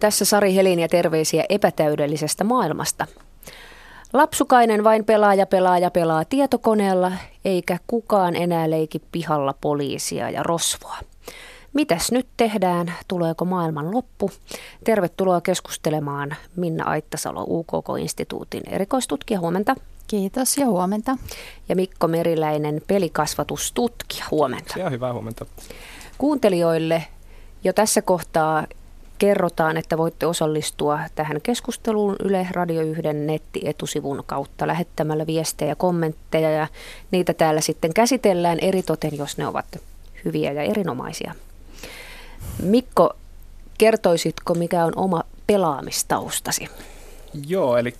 Tässä Sari Helin ja terveisiä epätäydellisestä maailmasta. Lapsukainen vain pelaa ja pelaa ja pelaa tietokoneella, eikä kukaan enää leiki pihalla poliisia ja rosvoa. Mitäs nyt tehdään? Tuleeko maailman loppu? Tervetuloa keskustelemaan Minna Aittasalo, UKK-instituutin erikoistutkija. Huomenta. Kiitos ja huomenta. Ja Mikko Meriläinen, pelikasvatustutkija. Huomenta. Ja hyvää huomenta. Kuuntelijoille jo tässä kohtaa kerrotaan, että voitte osallistua tähän keskusteluun Yle Radio 1 nettietusivun kautta lähettämällä viestejä ja kommentteja ja niitä täällä sitten käsitellään eritoten, jos ne ovat hyviä ja erinomaisia. Mikko, kertoisitko mikä on oma pelaamistaustasi? Joo, eli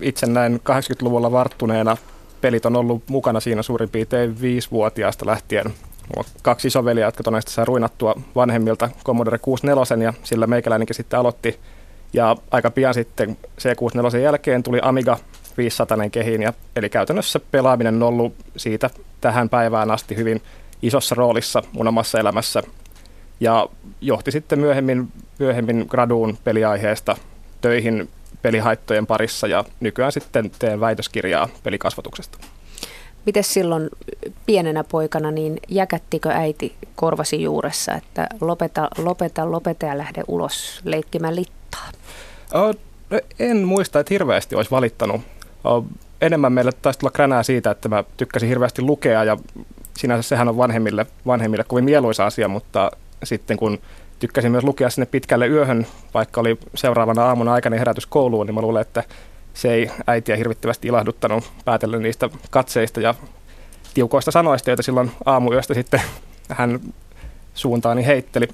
itse näin 80-luvulla varttuneena pelit on ollut mukana siinä suurin piirtein viisivuotiaasta lähtien. Mulla on kaksi isoveliä, jotka todennäköisesti saa ruinattua vanhemmilta Commodore 64 ja sillä meikäläinenkin sitten aloitti. Ja aika pian sitten C64 jälkeen tuli Amiga 500 kehiin, ja, eli käytännössä pelaaminen on ollut siitä tähän päivään asti hyvin isossa roolissa mun omassa elämässä. Ja johti sitten myöhemmin, myöhemmin graduun peliaiheesta töihin pelihaittojen parissa ja nykyään sitten teen väitöskirjaa pelikasvatuksesta. Miten silloin pienenä poikana, niin jäkättikö äiti korvasi juuressa, että lopeta, lopeta, lopeta ja lähde ulos leikkimään littaa? No, en muista, että hirveästi olisi valittanut. Enemmän meille taisi tulla kränää siitä, että mä tykkäsin hirveästi lukea ja sinänsä sehän on vanhemmille, vanhemmille kovin mieluisa asia, mutta sitten kun tykkäsin myös lukea sinne pitkälle yöhön, vaikka oli seuraavana aamuna aikani herätys kouluun, niin mä luulen, että se ei äitiä hirvittävästi ilahduttanut päätellen niistä katseista ja tiukoista sanoista, joita silloin aamuyöstä sitten hän suuntaani heitteli.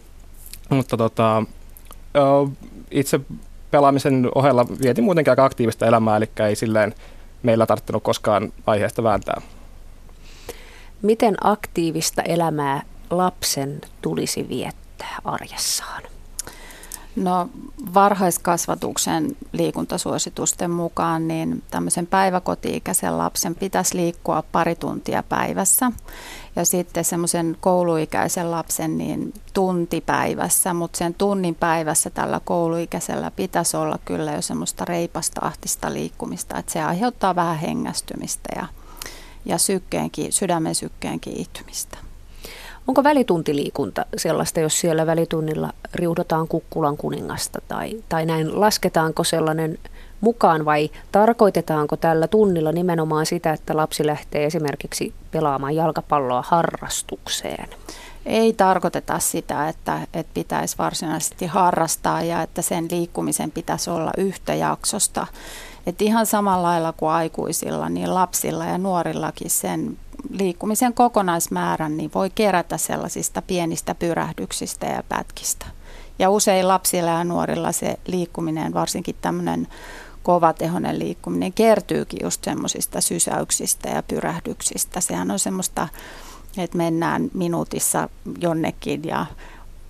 Mutta tota, itse pelaamisen ohella vietin muutenkin aika aktiivista elämää, eli ei silleen meillä tarttunut koskaan aiheesta vääntää. Miten aktiivista elämää lapsen tulisi viettää arjessaan? No varhaiskasvatuksen liikuntasuositusten mukaan niin tämmöisen päiväkoti-ikäisen lapsen pitäisi liikkua pari tuntia päivässä. Ja sitten semmoisen kouluikäisen lapsen niin tunti päivässä, mutta sen tunnin päivässä tällä kouluikäisellä pitäisi olla kyllä jo semmoista reipasta ahtista liikkumista, että se aiheuttaa vähän hengästymistä ja, ja sykkeenkin, sydämen sykkeen kiihtymistä. Onko välituntiliikunta sellaista, jos siellä välitunnilla riudotaan kukkulan kuningasta tai, tai näin, lasketaanko sellainen mukaan vai tarkoitetaanko tällä tunnilla nimenomaan sitä, että lapsi lähtee esimerkiksi pelaamaan jalkapalloa harrastukseen? Ei tarkoiteta sitä, että, että pitäisi varsinaisesti harrastaa ja että sen liikkumisen pitäisi olla yhtä jaksosta. Et ihan samalla lailla kuin aikuisilla, niin lapsilla ja nuorillakin sen liikkumisen kokonaismäärän niin voi kerätä sellaisista pienistä pyrähdyksistä ja pätkistä. Ja usein lapsilla ja nuorilla se liikkuminen, varsinkin tämmöinen kovatehoinen liikkuminen, kertyykin just semmoisista sysäyksistä ja pyrähdyksistä. Sehän on semmoista, että mennään minuutissa jonnekin ja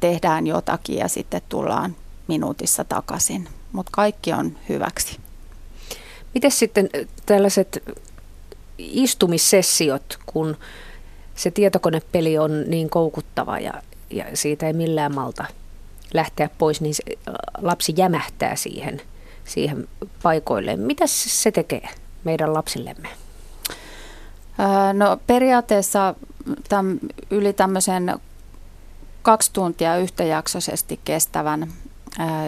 tehdään jotakin ja sitten tullaan minuutissa takaisin. Mutta kaikki on hyväksi. Miten sitten tällaiset istumissessiot, kun se tietokonepeli on niin koukuttava ja, ja siitä ei millään malta lähteä pois, niin se, lapsi jämähtää siihen, siihen paikoilleen. Mitä se tekee meidän lapsillemme? No periaatteessa täm, yli tämmöisen kaksi tuntia yhtäjaksoisesti kestävän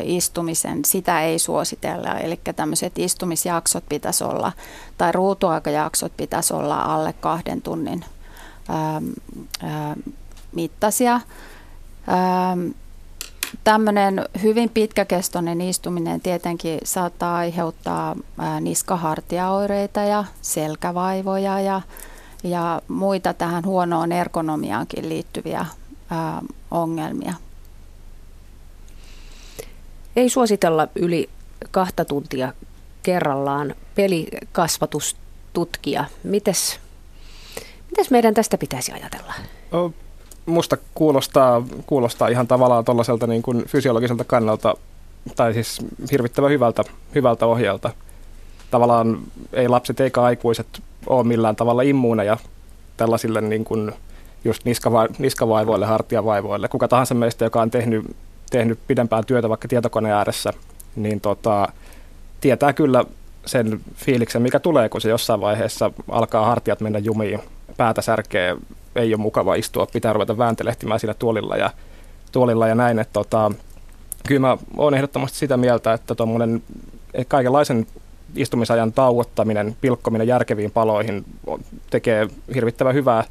istumisen, sitä ei suositella. Eli tämmöiset istumisjaksot pitäisi olla, tai ruutuaikajaksot pitäisi olla alle kahden tunnin mittaisia. Tämmöinen hyvin pitkäkestoinen istuminen tietenkin saattaa aiheuttaa niskahartiaoireita ja selkävaivoja ja, ja muita tähän huonoon ergonomiaankin liittyviä ongelmia. Ei suositella yli kahta tuntia kerrallaan pelikasvatustutkija. Mites, mites meidän tästä pitäisi ajatella? Musta kuulostaa, kuulostaa ihan tavallaan tuollaiselta niin kuin fysiologiselta kannalta, tai siis hirvittävän hyvältä, hyvältä ohjelta. Tavallaan ei lapset eikä aikuiset ole millään tavalla immuuneja tällaisille niin kuin just niskava, niskavaivoille, hartiavaivoille. Kuka tahansa meistä, joka on tehnyt tehnyt pidempään työtä vaikka tietokoneen ääressä, niin tota, tietää kyllä sen fiiliksen, mikä tulee, kun se jossain vaiheessa alkaa hartiat mennä jumiin, päätä särkee, ei ole mukava istua, pitää ruveta vääntelehtimään sillä tuolilla ja, tuolilla ja näin. Että tota, kyllä mä olen ehdottomasti sitä mieltä, että tuommoinen kaikenlaisen istumisajan tauottaminen, pilkkominen järkeviin paloihin tekee hirvittävän hyvää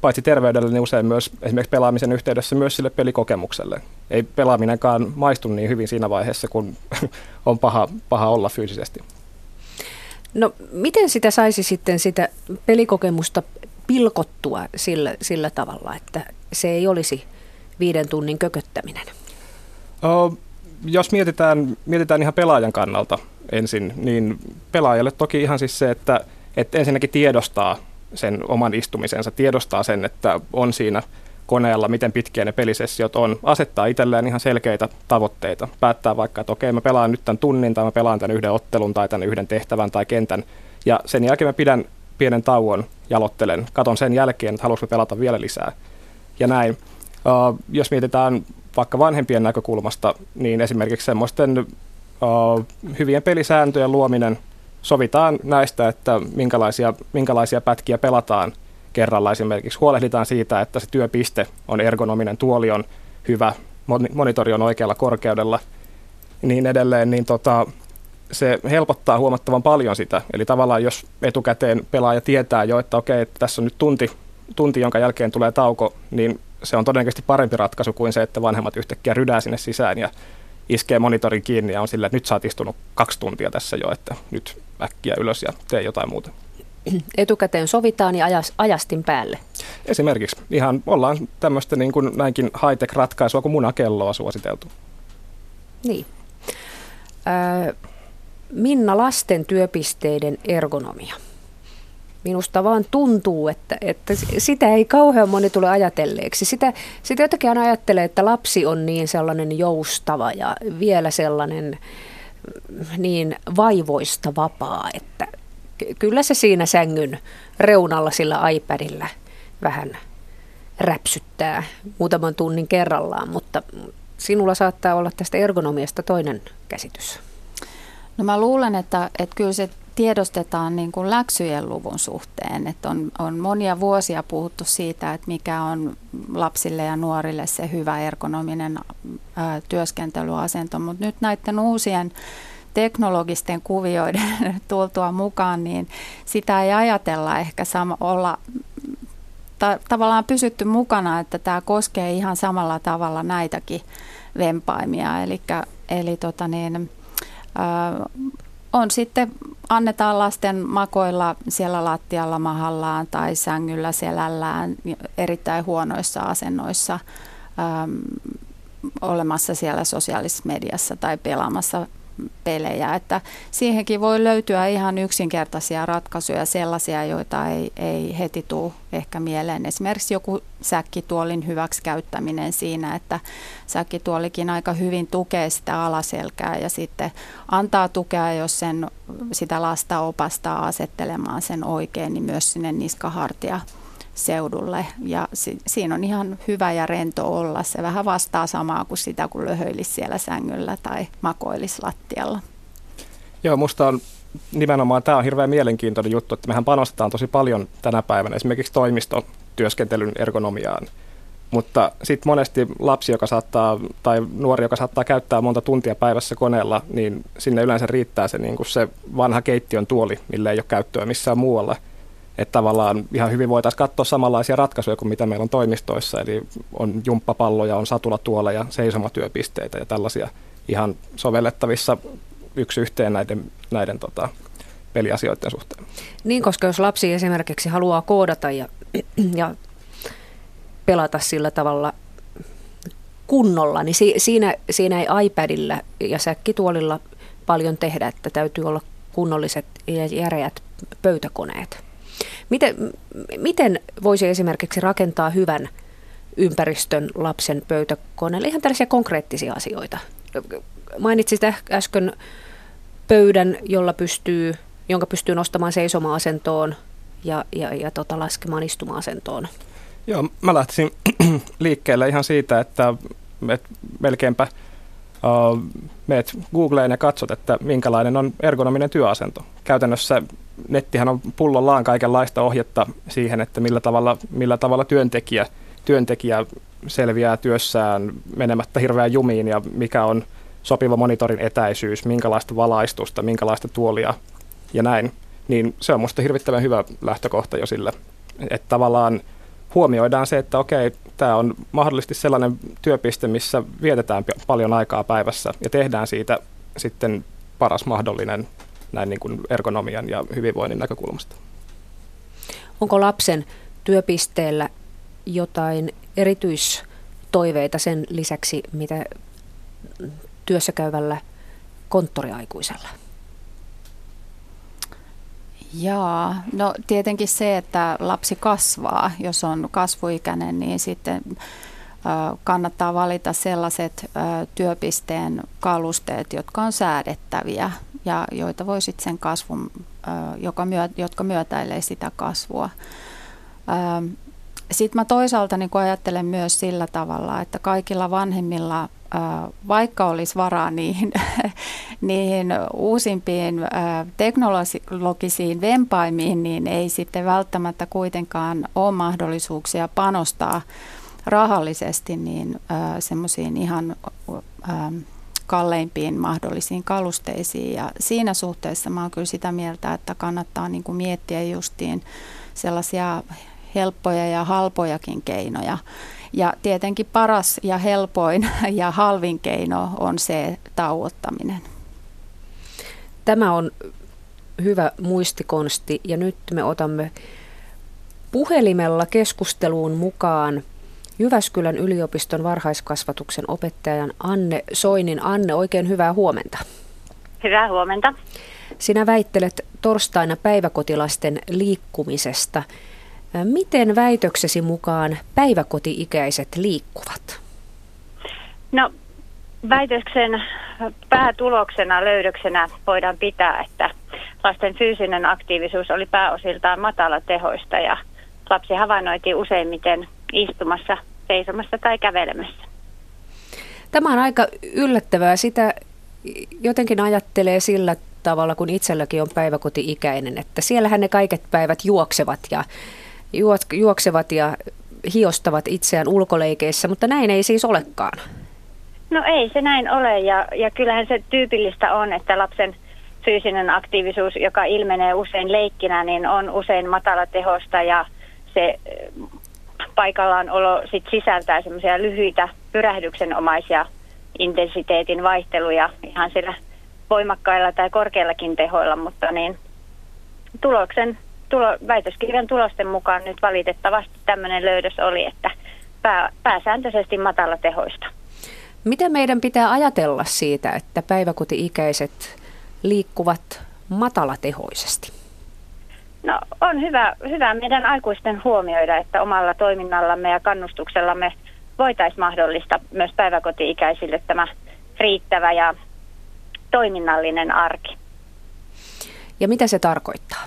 paitsi terveydelle, niin usein myös esimerkiksi pelaamisen yhteydessä myös sille pelikokemukselle. Ei pelaaminenkaan maistu niin hyvin siinä vaiheessa, kun on paha, paha olla fyysisesti. No miten sitä saisi sitten sitä pelikokemusta pilkottua sillä, sillä tavalla, että se ei olisi viiden tunnin kököttäminen? O, jos mietitään, mietitään ihan pelaajan kannalta ensin, niin pelaajalle toki ihan siis se, että, että ensinnäkin tiedostaa sen oman istumisensa, tiedostaa sen, että on siinä koneella, miten pitkiä ne pelisessiot on, asettaa itselleen ihan selkeitä tavoitteita. Päättää vaikka, että okei, mä pelaan nyt tämän tunnin tai mä pelaan tämän yhden ottelun tai tämän yhden tehtävän tai kentän. Ja sen jälkeen mä pidän pienen tauon, jalottelen, katon sen jälkeen, että haluaisin pelata vielä lisää. Ja näin. Uh, jos mietitään vaikka vanhempien näkökulmasta, niin esimerkiksi semmoisten uh, hyvien pelisääntöjen luominen, sovitaan näistä, että minkälaisia, minkälaisia pätkiä pelataan kerralla esimerkiksi. Huolehditaan siitä, että se työpiste on ergonominen, tuoli on hyvä, monitori on oikealla korkeudella niin edelleen, niin tota, se helpottaa huomattavan paljon sitä. Eli tavallaan jos etukäteen pelaaja tietää jo, että okei, että tässä on nyt tunti, tunti, jonka jälkeen tulee tauko, niin se on todennäköisesti parempi ratkaisu kuin se, että vanhemmat yhtäkkiä rydää sinne sisään ja iskee monitorin kiinni ja on sillä, että nyt sä oot istunut kaksi tuntia tässä jo, että nyt äkkiä ylös ja tee jotain muuta. Etukäteen sovitaan ja ajas, ajastin päälle. Esimerkiksi ihan ollaan tämmöistä niin kuin näinkin high-tech ratkaisua kuin munakelloa suositeltu. Niin. Öö, Minna, lasten työpisteiden ergonomia. Minusta vaan tuntuu, että, että sitä ei kauhean moni tule ajatelleeksi. Sitä, sitä jotenkin aina ajattelee, että lapsi on niin sellainen joustava ja vielä sellainen niin vaivoista vapaa, että kyllä se siinä sängyn reunalla sillä iPadilla vähän räpsyttää muutaman tunnin kerrallaan, mutta sinulla saattaa olla tästä ergonomiasta toinen käsitys. No mä luulen, että, että kyllä se tiedostetaan niin kuin läksyjen luvun suhteen. Että on, on monia vuosia puhuttu siitä, että mikä on lapsille ja nuorille se hyvä ergonominen ää, työskentelyasento, mutta nyt näiden uusien teknologisten kuvioiden tultua mukaan, niin sitä ei ajatella ehkä sama, olla ta- tavallaan pysytty mukana, että tämä koskee ihan samalla tavalla näitäkin vempaimia. Elikkä, eli tota niin, ää, on sitten, annetaan lasten makoilla siellä lattialla mahallaan tai sängyllä selällään erittäin huonoissa asennoissa äm, olemassa siellä sosiaalisessa mediassa tai pelaamassa pelejä. Että siihenkin voi löytyä ihan yksinkertaisia ratkaisuja, sellaisia, joita ei, ei heti tule ehkä mieleen. Esimerkiksi joku säkkituolin hyväksikäyttäminen siinä, että säkkituolikin aika hyvin tukee sitä alaselkää ja sitten antaa tukea, jos sen, sitä lasta opastaa asettelemaan sen oikein, niin myös sinne niskahartia seudulle. Ja si- siinä on ihan hyvä ja rento olla. Se vähän vastaa samaa kuin sitä, kun löhöilisi siellä sängyllä tai makoilisi lattialla. Joo, musta on nimenomaan tämä on hirveän mielenkiintoinen juttu, että mehän panostetaan tosi paljon tänä päivänä esimerkiksi toimistotyöskentelyn ergonomiaan. Mutta sitten monesti lapsi, joka saattaa, tai nuori, joka saattaa käyttää monta tuntia päivässä koneella, niin sinne yleensä riittää se, niin kuin se vanha keittiön tuoli, millä ei ole käyttöä missään muualla – että tavallaan ihan hyvin voitaisiin katsoa samanlaisia ratkaisuja kuin mitä meillä on toimistoissa, eli on jumppapalloja, on satulatuoleja, seisomatyöpisteitä ja tällaisia ihan sovellettavissa yksi yhteen näiden, näiden tota, peliasioiden suhteen. Niin, koska jos lapsi esimerkiksi haluaa koodata ja, ja pelata sillä tavalla kunnolla, niin si, siinä, siinä ei iPadilla ja säkkituolilla paljon tehdä, että täytyy olla kunnolliset ja järeät pöytäkoneet. Miten, miten voisi esimerkiksi rakentaa hyvän ympäristön lapsen pöytäkoneelle? Ihan tällaisia konkreettisia asioita. Mainitsit äsken pöydän, jolla pystyy, jonka pystyy nostamaan seisoma-asentoon ja, ja, ja tota, laskemaan istuma-asentoon. Joo, mä lähtisin liikkeelle ihan siitä, että Et melkeinpä uh, meet Googleen ja katsot, että minkälainen on ergonominen työasento. Käytännössä nettihän on pullollaan kaikenlaista ohjetta siihen, että millä tavalla, millä tavalla työntekijä, työntekijä selviää työssään menemättä hirveän jumiin ja mikä on sopiva monitorin etäisyys, minkälaista valaistusta, minkälaista tuolia ja näin. Niin se on minusta hirvittävän hyvä lähtökohta jo sille, että tavallaan huomioidaan se, että okei, tämä on mahdollisesti sellainen työpiste, missä vietetään paljon aikaa päivässä ja tehdään siitä sitten paras mahdollinen näin niin kuin ergonomian ja hyvinvoinnin näkökulmasta. Onko lapsen työpisteellä jotain erityistoiveita sen lisäksi, mitä työssä käyvällä konttoriaikuisella? Jaa, no tietenkin se, että lapsi kasvaa, jos on kasvuikäinen, niin sitten kannattaa valita sellaiset työpisteen kalusteet, jotka on säädettäviä ja joita voi sitten sen kasvun, joka myö, jotka myötäilee sitä kasvua. Sitten mä toisaalta niin ajattelen myös sillä tavalla, että kaikilla vanhemmilla vaikka olisi varaa niihin, niihin uusimpiin teknologisiin vempaimiin, niin ei sitten välttämättä kuitenkaan ole mahdollisuuksia panostaa rahallisesti niin semmoisiin ihan kalleimpiin mahdollisiin kalusteisiin. Ja siinä suhteessa mä oon kyllä sitä mieltä, että kannattaa niin kuin miettiä justiin sellaisia helppoja ja halpojakin keinoja. Ja tietenkin paras ja helpoin ja halvin keino on se tauottaminen. Tämä on hyvä muistikonsti ja nyt me otamme puhelimella keskusteluun mukaan Jyväskylän yliopiston varhaiskasvatuksen opettajan Anne Soinin. Anne, oikein hyvää huomenta. Hyvää huomenta. Sinä väittelet torstaina päiväkotilasten liikkumisesta. Miten väitöksesi mukaan päiväkoti-ikäiset liikkuvat? No väitöksen päätuloksena, löydöksenä voidaan pitää, että lasten fyysinen aktiivisuus oli pääosiltaan matala tehoista ja lapsi havainnoitiin useimmiten istumassa, seisomassa tai kävelemässä. Tämä on aika yllättävää. Sitä jotenkin ajattelee sillä tavalla, kun itselläkin on päiväkoti-ikäinen, että siellähän ne kaiket päivät juoksevat ja juoksevat ja hiostavat itseään ulkoleikeissä, mutta näin ei siis olekaan. No ei se näin ole ja, ja kyllähän se tyypillistä on, että lapsen fyysinen aktiivisuus, joka ilmenee usein leikkinä, niin on usein matala tehosta ja se paikallaan olo sit sisältää semmoisia lyhyitä pyrähdyksenomaisia intensiteetin vaihteluja ihan sillä voimakkailla tai korkeillakin tehoilla, mutta niin tuloksen tulo, väitöskirjan tulosten mukaan nyt valitettavasti tämmöinen löydös oli, että pää, pääsääntöisesti matala tehoista. Mitä meidän pitää ajatella siitä, että päiväkoti-ikäiset liikkuvat matalatehoisesti? No on hyvä, hyvä meidän aikuisten huomioida, että omalla toiminnallamme ja kannustuksellamme voitaisiin mahdollista myös päiväkoti-ikäisille tämä riittävä ja toiminnallinen arki. Ja mitä se tarkoittaa?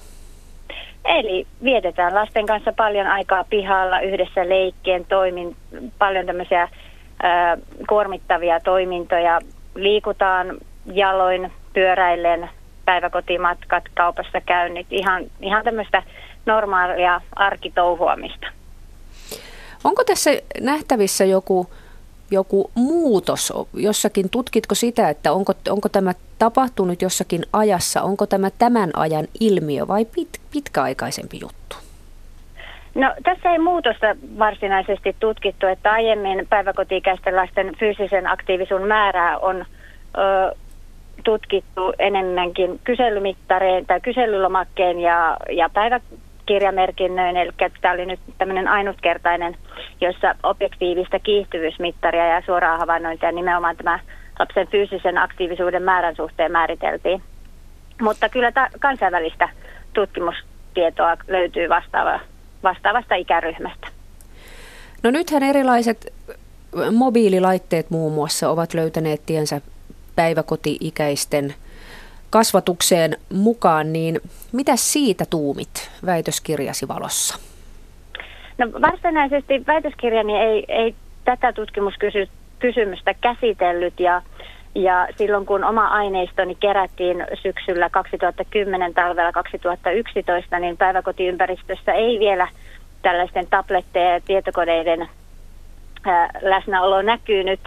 Eli vietetään lasten kanssa paljon aikaa pihalla yhdessä leikkien, toimin, paljon tämmöisiä ää, kuormittavia toimintoja. Liikutaan jaloin, pyöräillen, päiväkotimatkat, kaupassa käynnit, ihan, ihan tämmöistä normaalia arkitouhuamista. Onko tässä nähtävissä joku joku muutos jossakin? Tutkitko sitä, että onko, onko tämä tapahtunut jossakin ajassa? Onko tämä tämän ajan ilmiö vai pit, pitkäaikaisempi juttu? No tässä ei muutosta varsinaisesti tutkittu, että aiemmin päiväkotiikäisten lasten fyysisen aktiivisuuden määrää on ö, tutkittu enemmänkin kyselymittareen tai kyselylomakkeen ja, ja päivä, kirjamerkinnöin, eli tämä oli nyt tämmöinen ainutkertainen, jossa objektiivista kiihtyvyysmittaria ja suoraa havainnointia nimenomaan tämä lapsen fyysisen aktiivisuuden määrän suhteen määriteltiin. Mutta kyllä ta- kansainvälistä tutkimustietoa löytyy vastaava, vastaavasta ikäryhmästä. No nythän erilaiset mobiililaitteet muun muassa ovat löytäneet tiensä päiväkoti-ikäisten kasvatukseen mukaan, niin mitä siitä tuumit väitöskirjasi valossa? No varsinaisesti väitöskirjani ei, ei tätä tutkimuskysymystä kysymystä käsitellyt ja ja silloin kun oma aineistoni kerättiin syksyllä 2010 talvella 2011, niin päiväkotiympäristössä ei vielä tällaisten tabletteja ja tietokoneiden läsnäolo näkynyt,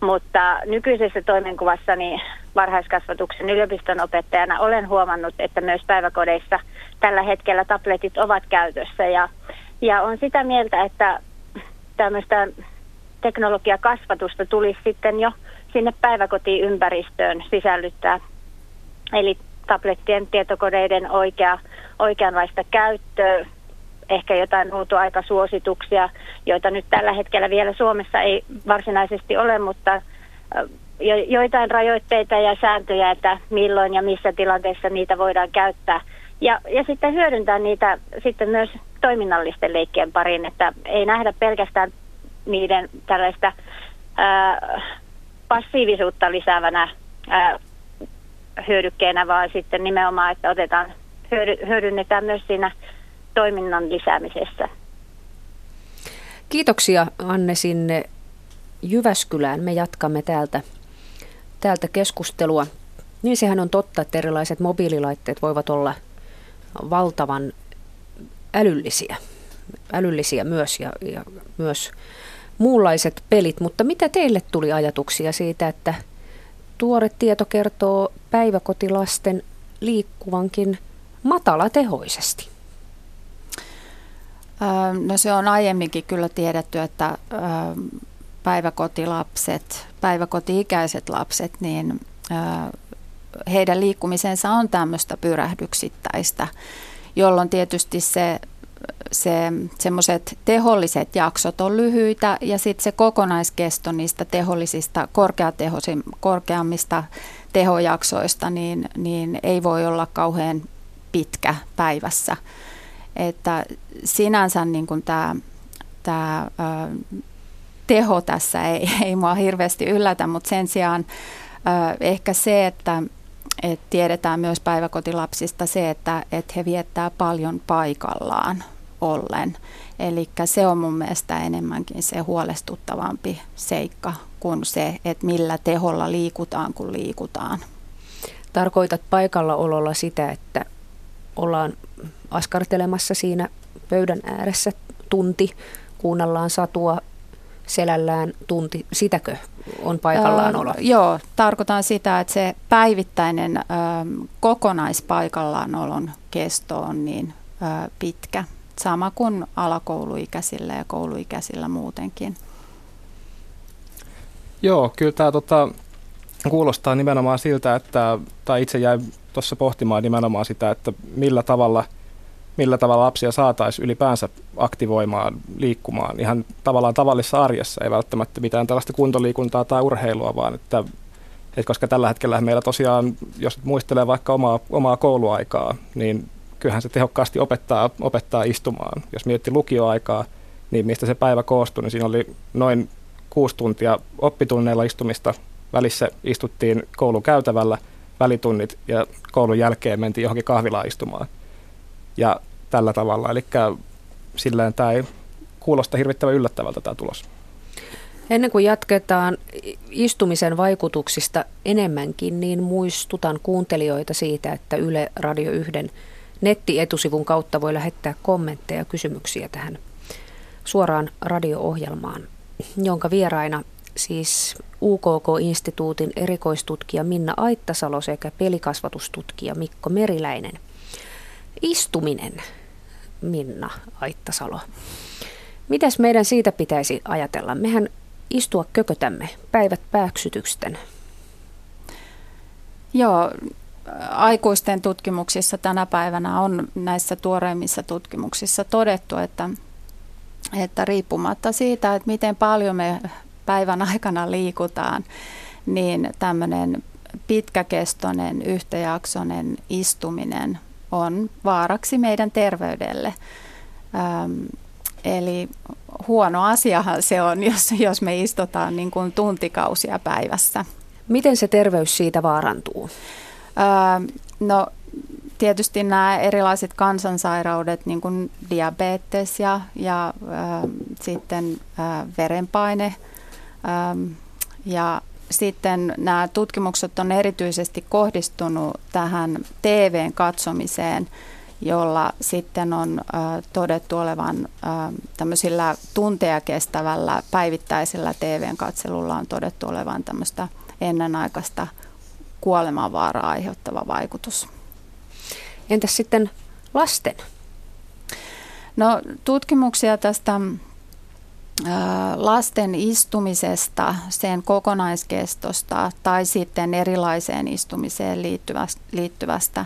mutta nykyisessä toimenkuvassani varhaiskasvatuksen yliopiston opettajana olen huomannut, että myös päiväkodeissa tällä hetkellä tabletit ovat käytössä ja, ja on sitä mieltä, että tämmöistä teknologiakasvatusta tulisi sitten jo sinne päiväkotiympäristöön sisällyttää. Eli tablettien tietokoneiden oikea, oikeanlaista käyttöä, ehkä jotain ruutuaikasuosituksia, joita nyt tällä hetkellä vielä Suomessa ei varsinaisesti ole, mutta jo, joitain rajoitteita ja sääntöjä, että milloin ja missä tilanteessa niitä voidaan käyttää. Ja, ja sitten hyödyntää niitä sitten myös toiminnallisten leikkien pariin, että ei nähdä pelkästään niiden tällaista ää, passiivisuutta lisäävänä ää, hyödykkeenä, vaan sitten nimenomaan, että otetaan, hyödy, hyödynnetään myös siinä toiminnan lisäämisessä. Kiitoksia Anne sinne Jyväskylään. Me jatkamme täältä, täältä keskustelua. Niin sehän on totta, että erilaiset mobiililaitteet voivat olla valtavan älyllisiä, älyllisiä myös ja, ja myös muunlaiset pelit, mutta mitä teille tuli ajatuksia siitä, että tuore tieto kertoo päiväkotilasten liikkuvankin matalatehoisesti? No se on aiemminkin kyllä tiedetty, että päiväkotilapset, päiväkoti-ikäiset lapset, niin heidän liikkumisensa on tämmöistä pyrähdyksittäistä, jolloin tietysti se se, semmoiset teholliset jaksot on lyhyitä ja sitten se kokonaiskesto niistä tehollisista, korkeammista tehojaksoista, niin, niin ei voi olla kauhean pitkä päivässä. Että sinänsä niin tämä, tämä teho tässä ei, ei mua hirveästi yllätä, mutta sen sijaan ehkä se, että et tiedetään myös päiväkotilapsista se, että et he viettää paljon paikallaan ollen. Eli se on mun mielestä enemmänkin se huolestuttavampi seikka kuin se, että millä teholla liikutaan, kun liikutaan. Tarkoitat paikallaololla sitä, että ollaan askartelemassa siinä pöydän ääressä tunti, kuunnellaan satua selällään tunti, sitäkö on paikallaan olo? Öö, joo, tarkoitan sitä, että se päivittäinen ö, kokonaispaikallaanolon kesto on niin ö, pitkä, sama kuin alakouluikäisillä ja kouluikäisillä muutenkin. Joo, kyllä tämä tota, kuulostaa nimenomaan siltä, että, tai itse jäi tuossa pohtimaan nimenomaan sitä, että millä tavalla, millä tavalla lapsia saataisiin ylipäänsä aktivoimaan, liikkumaan ihan tavallaan tavallisessa arjessa, ei välttämättä mitään tällaista kuntoliikuntaa tai urheilua, vaan että, että koska tällä hetkellä meillä tosiaan, jos muistelee vaikka omaa, omaa kouluaikaa, niin kyllähän se tehokkaasti opettaa, opettaa istumaan. Jos miettii lukioaikaa, niin mistä se päivä koostui, niin siinä oli noin kuusi tuntia oppitunneilla istumista. Välissä istuttiin koulun käytävällä välitunnit ja koulun jälkeen mentiin johonkin kahvilaan istumaan. Ja tällä tavalla. Eli silleen tämä ei kuulosta hirvittävän yllättävältä tämä tulos. Ennen kuin jatketaan istumisen vaikutuksista enemmänkin, niin muistutan kuuntelijoita siitä, että Yle Radio 1 nettietusivun kautta voi lähettää kommentteja ja kysymyksiä tähän suoraan radio-ohjelmaan, jonka vieraina siis UKK-instituutin erikoistutkija Minna Aittasalo sekä pelikasvatustutkija Mikko Meriläinen. Istuminen, Minna Aittasalo. Mitäs meidän siitä pitäisi ajatella? Mehän istua kökötämme päivät pääksytysten. Joo, aikuisten tutkimuksissa tänä päivänä on näissä tuoreimmissa tutkimuksissa todettu, että, että riippumatta siitä, että miten paljon me päivän aikana liikutaan, niin tämmöinen pitkäkestoinen, yhtäjaksoinen istuminen on vaaraksi meidän terveydelle. Ähm, eli huono asiahan se on, jos, jos me istutaan niin kuin tuntikausia päivässä. Miten se terveys siitä vaarantuu? no tietysti nämä erilaiset kansansairaudet, niin kuin diabetes ja, ja äh, sitten äh, verenpaine, äh, Ja sitten nämä tutkimukset on erityisesti kohdistunut tähän TVn katsomiseen, jolla sitten on todettu olevan tämmöisillä tunteja kestävällä päivittäisellä TVn katselulla on todettu olevan tämmöistä ennenaikaista kuolemanvaaraa aiheuttava vaikutus. Entäs sitten lasten? No tutkimuksia tästä lasten istumisesta, sen kokonaiskestosta tai sitten erilaiseen istumiseen liittyvästä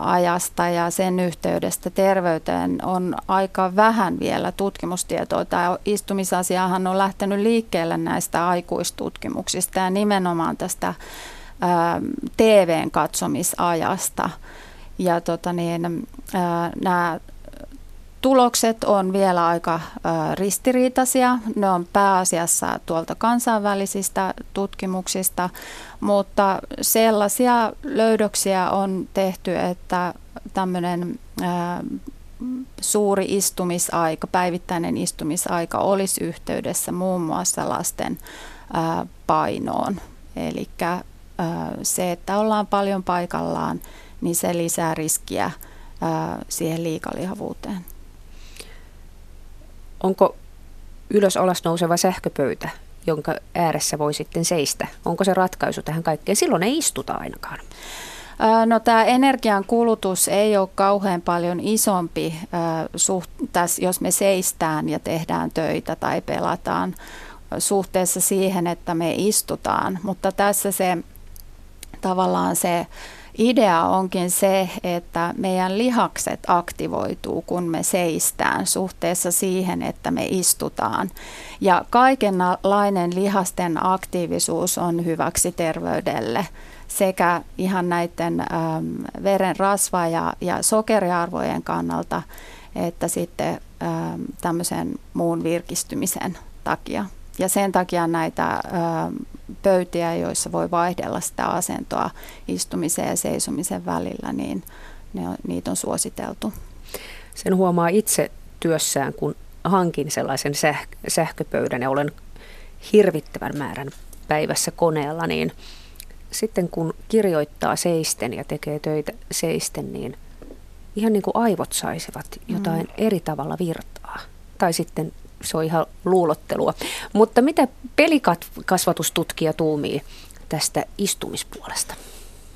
ajasta ja sen yhteydestä terveyteen on aika vähän vielä tutkimustietoa. Tämä istumisasiahan on lähtenyt liikkeelle näistä aikuistutkimuksista ja nimenomaan tästä TVn katsomisajasta. Ja tota niin, nämä tulokset on vielä aika ristiriitaisia. Ne on pääasiassa tuolta kansainvälisistä tutkimuksista, mutta sellaisia löydöksiä on tehty, että tämmöinen suuri istumisaika, päivittäinen istumisaika olisi yhteydessä muun muassa lasten painoon. Eli se, että ollaan paljon paikallaan, niin se lisää riskiä siihen liikalihavuuteen. Onko ylös alas nouseva sähköpöytä, jonka ääressä voi sitten seistä? Onko se ratkaisu tähän kaikkeen? Silloin ei istuta ainakaan. No tämä energian kulutus ei ole kauhean paljon isompi, suht, tässä, jos me seistään ja tehdään töitä tai pelataan suhteessa siihen, että me istutaan. Mutta tässä se tavallaan se idea onkin se, että meidän lihakset aktivoituu, kun me seistään suhteessa siihen, että me istutaan. Ja kaikenlainen lihasten aktiivisuus on hyväksi terveydelle sekä ihan näiden äm, veren rasva- ja, ja sokeriarvojen kannalta, että sitten äm, tämmöisen muun virkistymisen takia. Ja sen takia näitä ö, pöytiä, joissa voi vaihdella sitä asentoa istumisen ja seisomisen välillä, niin ne on, niitä on suositeltu. Sen huomaa itse työssään, kun hankin sellaisen säh- sähköpöydän ja olen hirvittävän määrän päivässä koneella, niin sitten kun kirjoittaa seisten ja tekee töitä seisten, niin ihan niin kuin aivot saisivat jotain mm. eri tavalla virtaa. Tai sitten se on ihan luulottelua. Mutta mitä pelikasvatustutkija tuumii tästä istumispuolesta?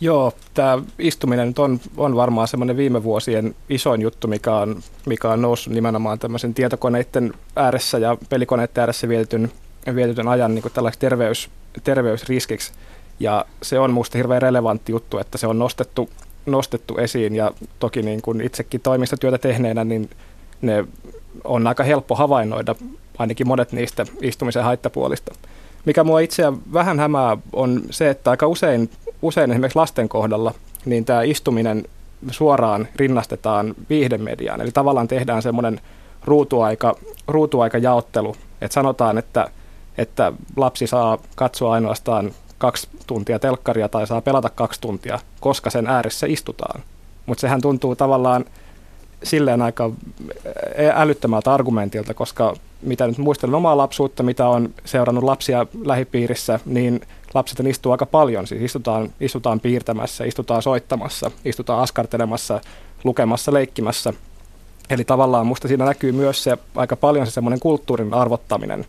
Joo, tämä istuminen nyt on, on varmaan semmoinen viime vuosien isoin juttu, mikä on, mikä on noussut nimenomaan tämmöisen tietokoneiden ääressä ja pelikoneiden ääressä vietetyn, vietetyn ajan niin tällaiseksi terveys, terveysriskiksi. Ja se on minusta hirveän relevantti juttu, että se on nostettu, nostettu esiin ja toki niin kuin itsekin toimistotyötä tehneenä, niin ne on aika helppo havainnoida ainakin monet niistä istumisen haittapuolista. Mikä mua itseä vähän hämää on se, että aika usein, usein esimerkiksi lasten kohdalla niin tämä istuminen suoraan rinnastetaan viihdemediaan. Eli tavallaan tehdään semmoinen ruutuaika, ruutuaikajaottelu, että sanotaan, että, että lapsi saa katsoa ainoastaan kaksi tuntia telkkaria tai saa pelata kaksi tuntia, koska sen ääressä istutaan. Mutta sehän tuntuu tavallaan silleen aika älyttömältä argumentilta, koska mitä nyt muistelen omaa lapsuutta, mitä on seurannut lapsia lähipiirissä, niin lapset istuu aika paljon. Siis istutaan, istutaan piirtämässä, istutaan soittamassa, istutaan askartelemassa, lukemassa, leikkimässä. Eli tavallaan musta siinä näkyy myös se aika paljon se semmoinen kulttuurin arvottaminen.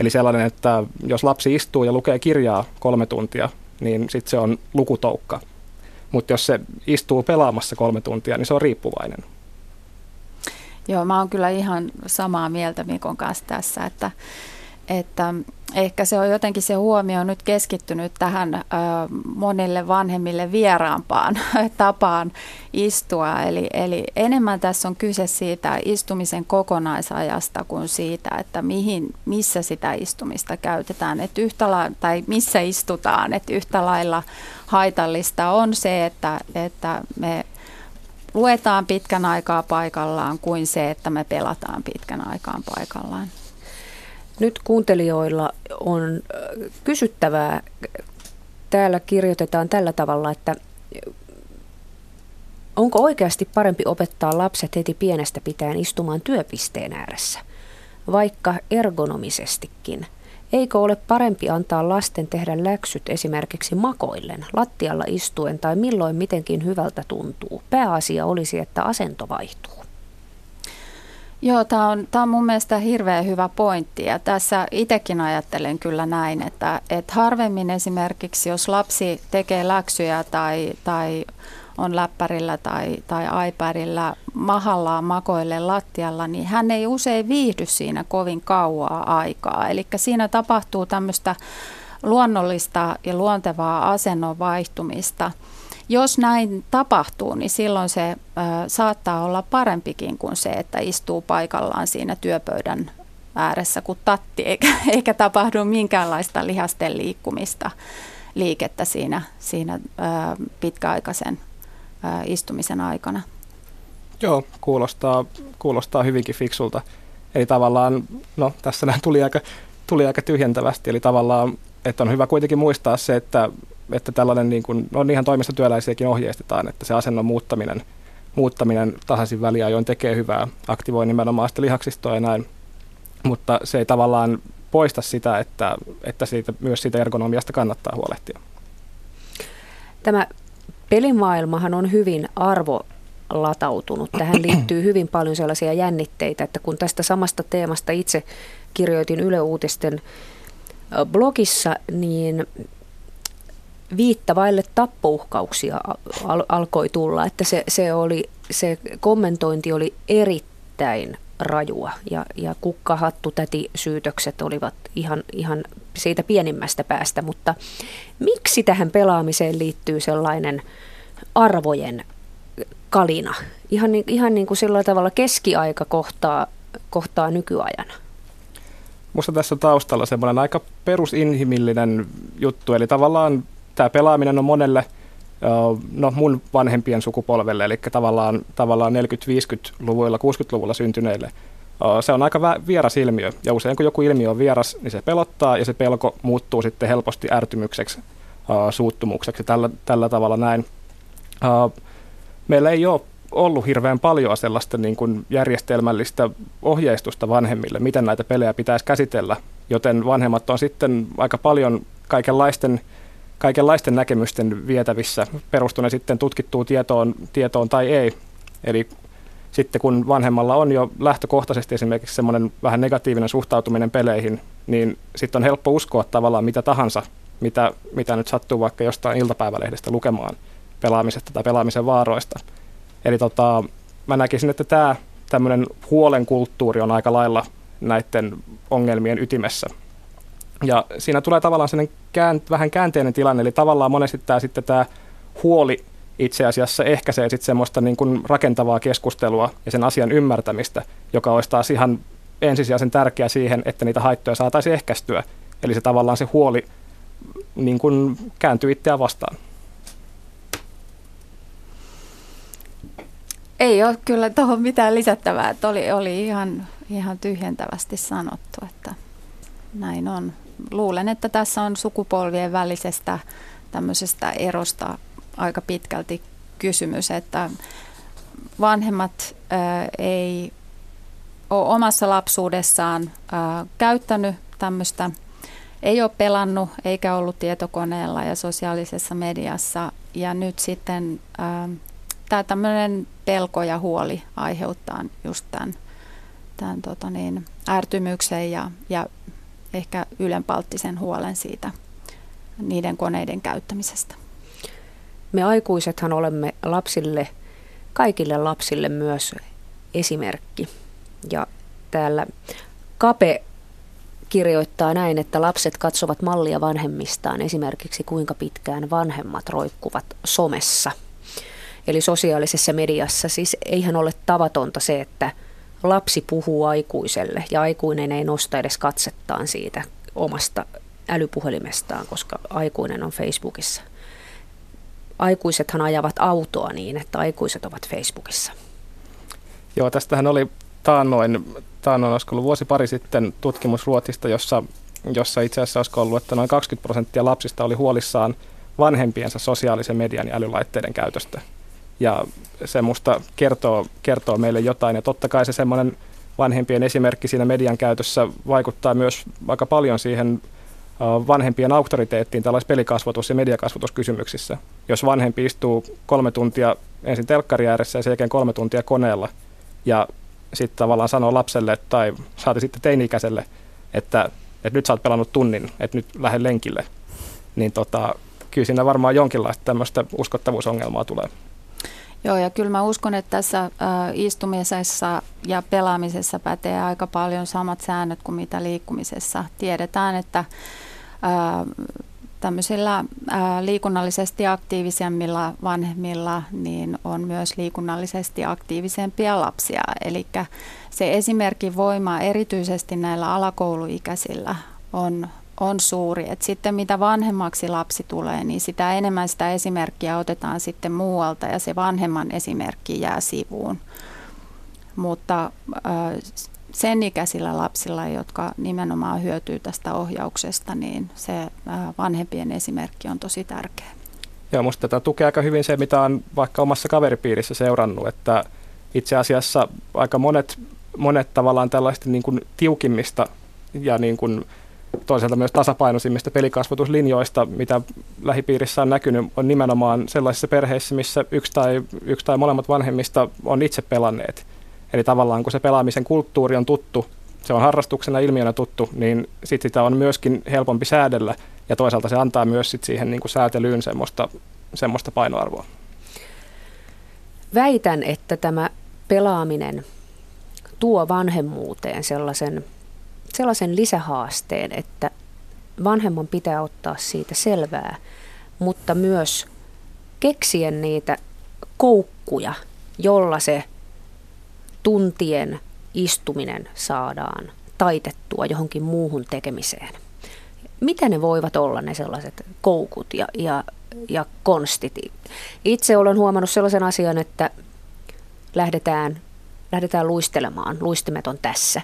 Eli sellainen, että jos lapsi istuu ja lukee kirjaa kolme tuntia, niin sitten se on lukutoukka. Mutta jos se istuu pelaamassa kolme tuntia, niin se on riippuvainen. Joo, mä oon kyllä ihan samaa mieltä Mikon kanssa tässä, että, että ehkä se on jotenkin se huomio nyt keskittynyt tähän ö, monille vanhemmille vieraampaan tapaan istua. Eli, eli enemmän tässä on kyse siitä istumisen kokonaisajasta kuin siitä, että mihin, missä sitä istumista käytetään. Että yhtä la- tai missä istutaan. Että yhtä lailla haitallista on se, että, että me luetaan pitkän aikaa paikallaan kuin se, että me pelataan pitkän aikaan paikallaan. Nyt kuuntelijoilla on kysyttävää. Täällä kirjoitetaan tällä tavalla, että onko oikeasti parempi opettaa lapset heti pienestä pitäen istumaan työpisteen ääressä, vaikka ergonomisestikin, Eikö ole parempi antaa lasten tehdä läksyt esimerkiksi makoillen, lattialla istuen tai milloin mitenkin hyvältä tuntuu? Pääasia olisi, että asento vaihtuu. Joo, tämä on, on mun mielestä hirveän hyvä pointti ja tässä itsekin ajattelen kyllä näin, että, että harvemmin esimerkiksi jos lapsi tekee läksyjä tai, tai on läppärillä tai, tai iPadilla mahallaan makoille lattialla, niin hän ei usein viihdy siinä kovin kauaa aikaa. Eli siinä tapahtuu tämmöistä luonnollista ja luontevaa asennon vaihtumista. Jos näin tapahtuu, niin silloin se ö, saattaa olla parempikin kuin se, että istuu paikallaan siinä työpöydän ääressä kuin tatti, eikä, eikä tapahdu minkäänlaista lihasten liikkumista, liikettä siinä, siinä ö, pitkäaikaisen istumisen aikana. Joo, kuulostaa, kuulostaa hyvinkin fiksulta. Eli tavallaan, no tässä näin tuli aika, tuli aika tyhjentävästi, eli tavallaan, että on hyvä kuitenkin muistaa se, että että tällainen niin kuin, no ihan toimistotyöläisiäkin ohjeistetaan, että se asennon muuttaminen, muuttaminen tasaisin väliajoin tekee hyvää, aktivoi nimenomaan sitä lihaksistoa ja näin, mutta se ei tavallaan poista sitä, että, että siitä, myös siitä ergonomiasta kannattaa huolehtia. Tämä pelimaailmahan on hyvin arvo latautunut. Tähän liittyy hyvin paljon sellaisia jännitteitä, että kun tästä samasta teemasta itse kirjoitin Yle Uutisten blogissa, niin viittavaille tappouhkauksia al- alkoi tulla, että se, se, oli, se kommentointi oli erittäin rajua ja, ja kukkahattu täti syytökset olivat ihan, ihan siitä pienimmästä päästä, mutta miksi tähän pelaamiseen liittyy sellainen arvojen kalina? Ihan, niin, ihan niin kuin sillä tavalla keskiaika kohtaa, kohtaa nykyajan. Minusta tässä on taustalla semmoinen aika perusinhimillinen juttu, eli tavallaan tämä pelaaminen on monelle, no mun vanhempien sukupolvelle, eli tavallaan, tavallaan 40-50-luvuilla, 60-luvulla syntyneille, se on aika vieras ilmiö. Ja usein kun joku ilmiö on vieras, niin se pelottaa ja se pelko muuttuu sitten helposti ärtymykseksi, suuttumukseksi, tällä, tällä tavalla näin. Meillä ei ole ollut hirveän paljon sellaista niin kuin järjestelmällistä ohjeistusta vanhemmille, miten näitä pelejä pitäisi käsitellä, joten vanhemmat on sitten aika paljon kaikenlaisten kaikenlaisten näkemysten vietävissä, perustuen sitten tutkittuun tietoon, tietoon tai ei. Eli sitten kun vanhemmalla on jo lähtökohtaisesti esimerkiksi semmoinen vähän negatiivinen suhtautuminen peleihin, niin sitten on helppo uskoa tavallaan mitä tahansa, mitä, mitä nyt sattuu vaikka jostain iltapäivälehdestä lukemaan pelaamisesta tai pelaamisen vaaroista. Eli tota, mä näkisin, että tämä tämmöinen huolen kulttuuri on aika lailla näiden ongelmien ytimessä. Ja siinä tulee tavallaan sellainen kään, vähän käänteinen tilanne, eli tavallaan monesti tämä sitten tämä huoli itse asiassa ehkäisee sitten semmoista niin kuin rakentavaa keskustelua ja sen asian ymmärtämistä, joka olisi taas ihan ensisijaisen tärkeä siihen, että niitä haittoja saataisiin ehkäistyä. Eli se tavallaan se huoli niin kuin kääntyy itseään vastaan. Ei ole kyllä tuohon mitään lisättävää, että oli, oli ihan, ihan tyhjentävästi sanottu, että näin on luulen, että tässä on sukupolvien välisestä tämmöisestä erosta aika pitkälti kysymys, että vanhemmat ää, ei ole omassa lapsuudessaan ää, käyttänyt tämmöistä, ei ole pelannut eikä ollut tietokoneella ja sosiaalisessa mediassa. Ja nyt sitten tämä tämmöinen pelko ja huoli aiheuttaa just tämän, tämän tota niin, ärtymyksen ja, ja ehkä ylenpalttisen huolen siitä niiden koneiden käyttämisestä. Me aikuisethan olemme lapsille, kaikille lapsille myös esimerkki. Ja täällä Kape kirjoittaa näin, että lapset katsovat mallia vanhemmistaan, esimerkiksi kuinka pitkään vanhemmat roikkuvat somessa. Eli sosiaalisessa mediassa. Siis eihän ole tavatonta se, että lapsi puhuu aikuiselle ja aikuinen ei nosta edes katsettaan siitä omasta älypuhelimestaan, koska aikuinen on Facebookissa. Aikuisethan ajavat autoa niin, että aikuiset ovat Facebookissa. Joo, tästähän oli taannoin, taannoin olisiko ollut vuosi pari sitten tutkimus Ruotsista, jossa, jossa itse asiassa olisiko ollut, että noin 20 prosenttia lapsista oli huolissaan vanhempiensa sosiaalisen median ja älylaitteiden käytöstä. Ja se musta kertoo, kertoo meille jotain. Ja totta kai se semmoinen vanhempien esimerkki siinä median käytössä vaikuttaa myös aika paljon siihen vanhempien auktoriteettiin tällaisissa pelikasvatus- ja mediakasvatuskysymyksissä. Jos vanhempi istuu kolme tuntia ensin telkkari ääressä ja sen jälkeen kolme tuntia koneella ja sitten tavallaan sanoo lapselle tai saati sitten teini-ikäiselle, että, että nyt sä oot pelannut tunnin, että nyt lähde lenkille, niin tota, kyllä siinä varmaan jonkinlaista tämmöistä uskottavuusongelmaa tulee. Joo, ja kyllä mä uskon, että tässä äh, istumisessa ja pelaamisessa pätee aika paljon samat säännöt kuin mitä liikkumisessa. Tiedetään, että äh, tämmöisillä äh, liikunnallisesti aktiivisemmilla vanhemmilla niin on myös liikunnallisesti aktiivisempia lapsia. Eli se esimerkin voima erityisesti näillä alakouluikäisillä on on suuri. Et sitten mitä vanhemmaksi lapsi tulee, niin sitä enemmän sitä esimerkkiä otetaan sitten muualta ja se vanhemman esimerkki jää sivuun. Mutta sen ikäisillä lapsilla, jotka nimenomaan hyötyy tästä ohjauksesta, niin se vanhempien esimerkki on tosi tärkeä. Joo, minusta tätä tukee aika hyvin se, mitä on vaikka omassa kaveripiirissä seurannut, että itse asiassa aika monet, monet tavallaan tällaista niin kuin tiukimmista ja niin kuin toisaalta myös tasapainoisimmista pelikasvatuslinjoista, mitä lähipiirissä on näkynyt, on nimenomaan sellaisissa perheissä, missä yksi tai, yksi tai molemmat vanhemmista on itse pelanneet. Eli tavallaan kun se pelaamisen kulttuuri on tuttu, se on harrastuksena ilmiönä tuttu, niin sit sitä on myöskin helpompi säädellä ja toisaalta se antaa myös sit siihen niin kuin säätelyyn semmoista, semmoista painoarvoa. Väitän, että tämä pelaaminen tuo vanhemmuuteen sellaisen sellaisen lisähaasteen, että vanhemman pitää ottaa siitä selvää, mutta myös keksien niitä koukkuja, jolla se tuntien istuminen saadaan taitettua johonkin muuhun tekemiseen. Mitä ne voivat olla ne sellaiset koukut ja, ja, ja konstit? Itse olen huomannut sellaisen asian, että lähdetään, lähdetään luistelemaan, luistimet on tässä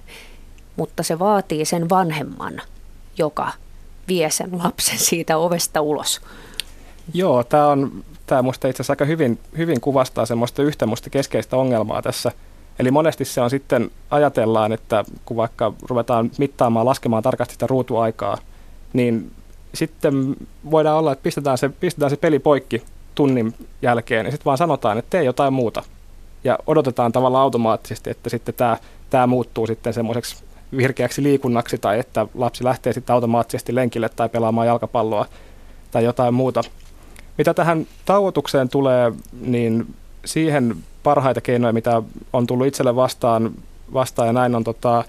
mutta se vaatii sen vanhemman, joka vie sen lapsen siitä ovesta ulos. Joo, tämä on tämä minusta itse asiassa aika hyvin, hyvin kuvastaa semmoista yhtä musta keskeistä ongelmaa tässä. Eli monesti se on sitten, ajatellaan, että kun vaikka ruvetaan mittaamaan, laskemaan tarkasti sitä ruutuaikaa, niin sitten voidaan olla, että pistetään se, pistetään se peli poikki tunnin jälkeen ja sitten vaan sanotaan, että tee jotain muuta. Ja odotetaan tavallaan automaattisesti, että sitten tämä, tämä muuttuu sitten semmoiseksi virkeäksi liikunnaksi tai että lapsi lähtee sitten automaattisesti lenkille tai pelaamaan jalkapalloa tai jotain muuta. Mitä tähän tauotukseen tulee, niin siihen parhaita keinoja, mitä on tullut itselle vastaan, vastaan ja näin on tota,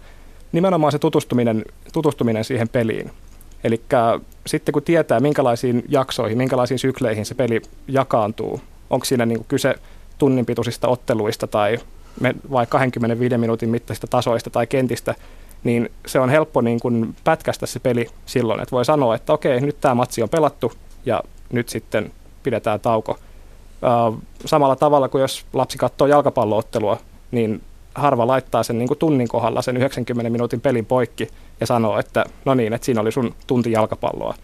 nimenomaan se tutustuminen, tutustuminen siihen peliin. Eli sitten kun tietää, minkälaisiin jaksoihin, minkälaisiin sykleihin se peli jakaantuu, onko siinä niin kyse tunnin pituisista otteluista tai vai 25 minuutin mittaisista tasoista tai kentistä, niin se on helppo niin kuin pätkästä se peli silloin, että voi sanoa, että okei, nyt tämä matsi on pelattu ja nyt sitten pidetään tauko. Samalla tavalla kuin jos lapsi katsoo jalkapalloottelua, niin harva laittaa sen niin kuin tunnin kohdalla sen 90 minuutin pelin poikki ja sanoo, että no niin, että siinä oli sun tunti jalkapalloa.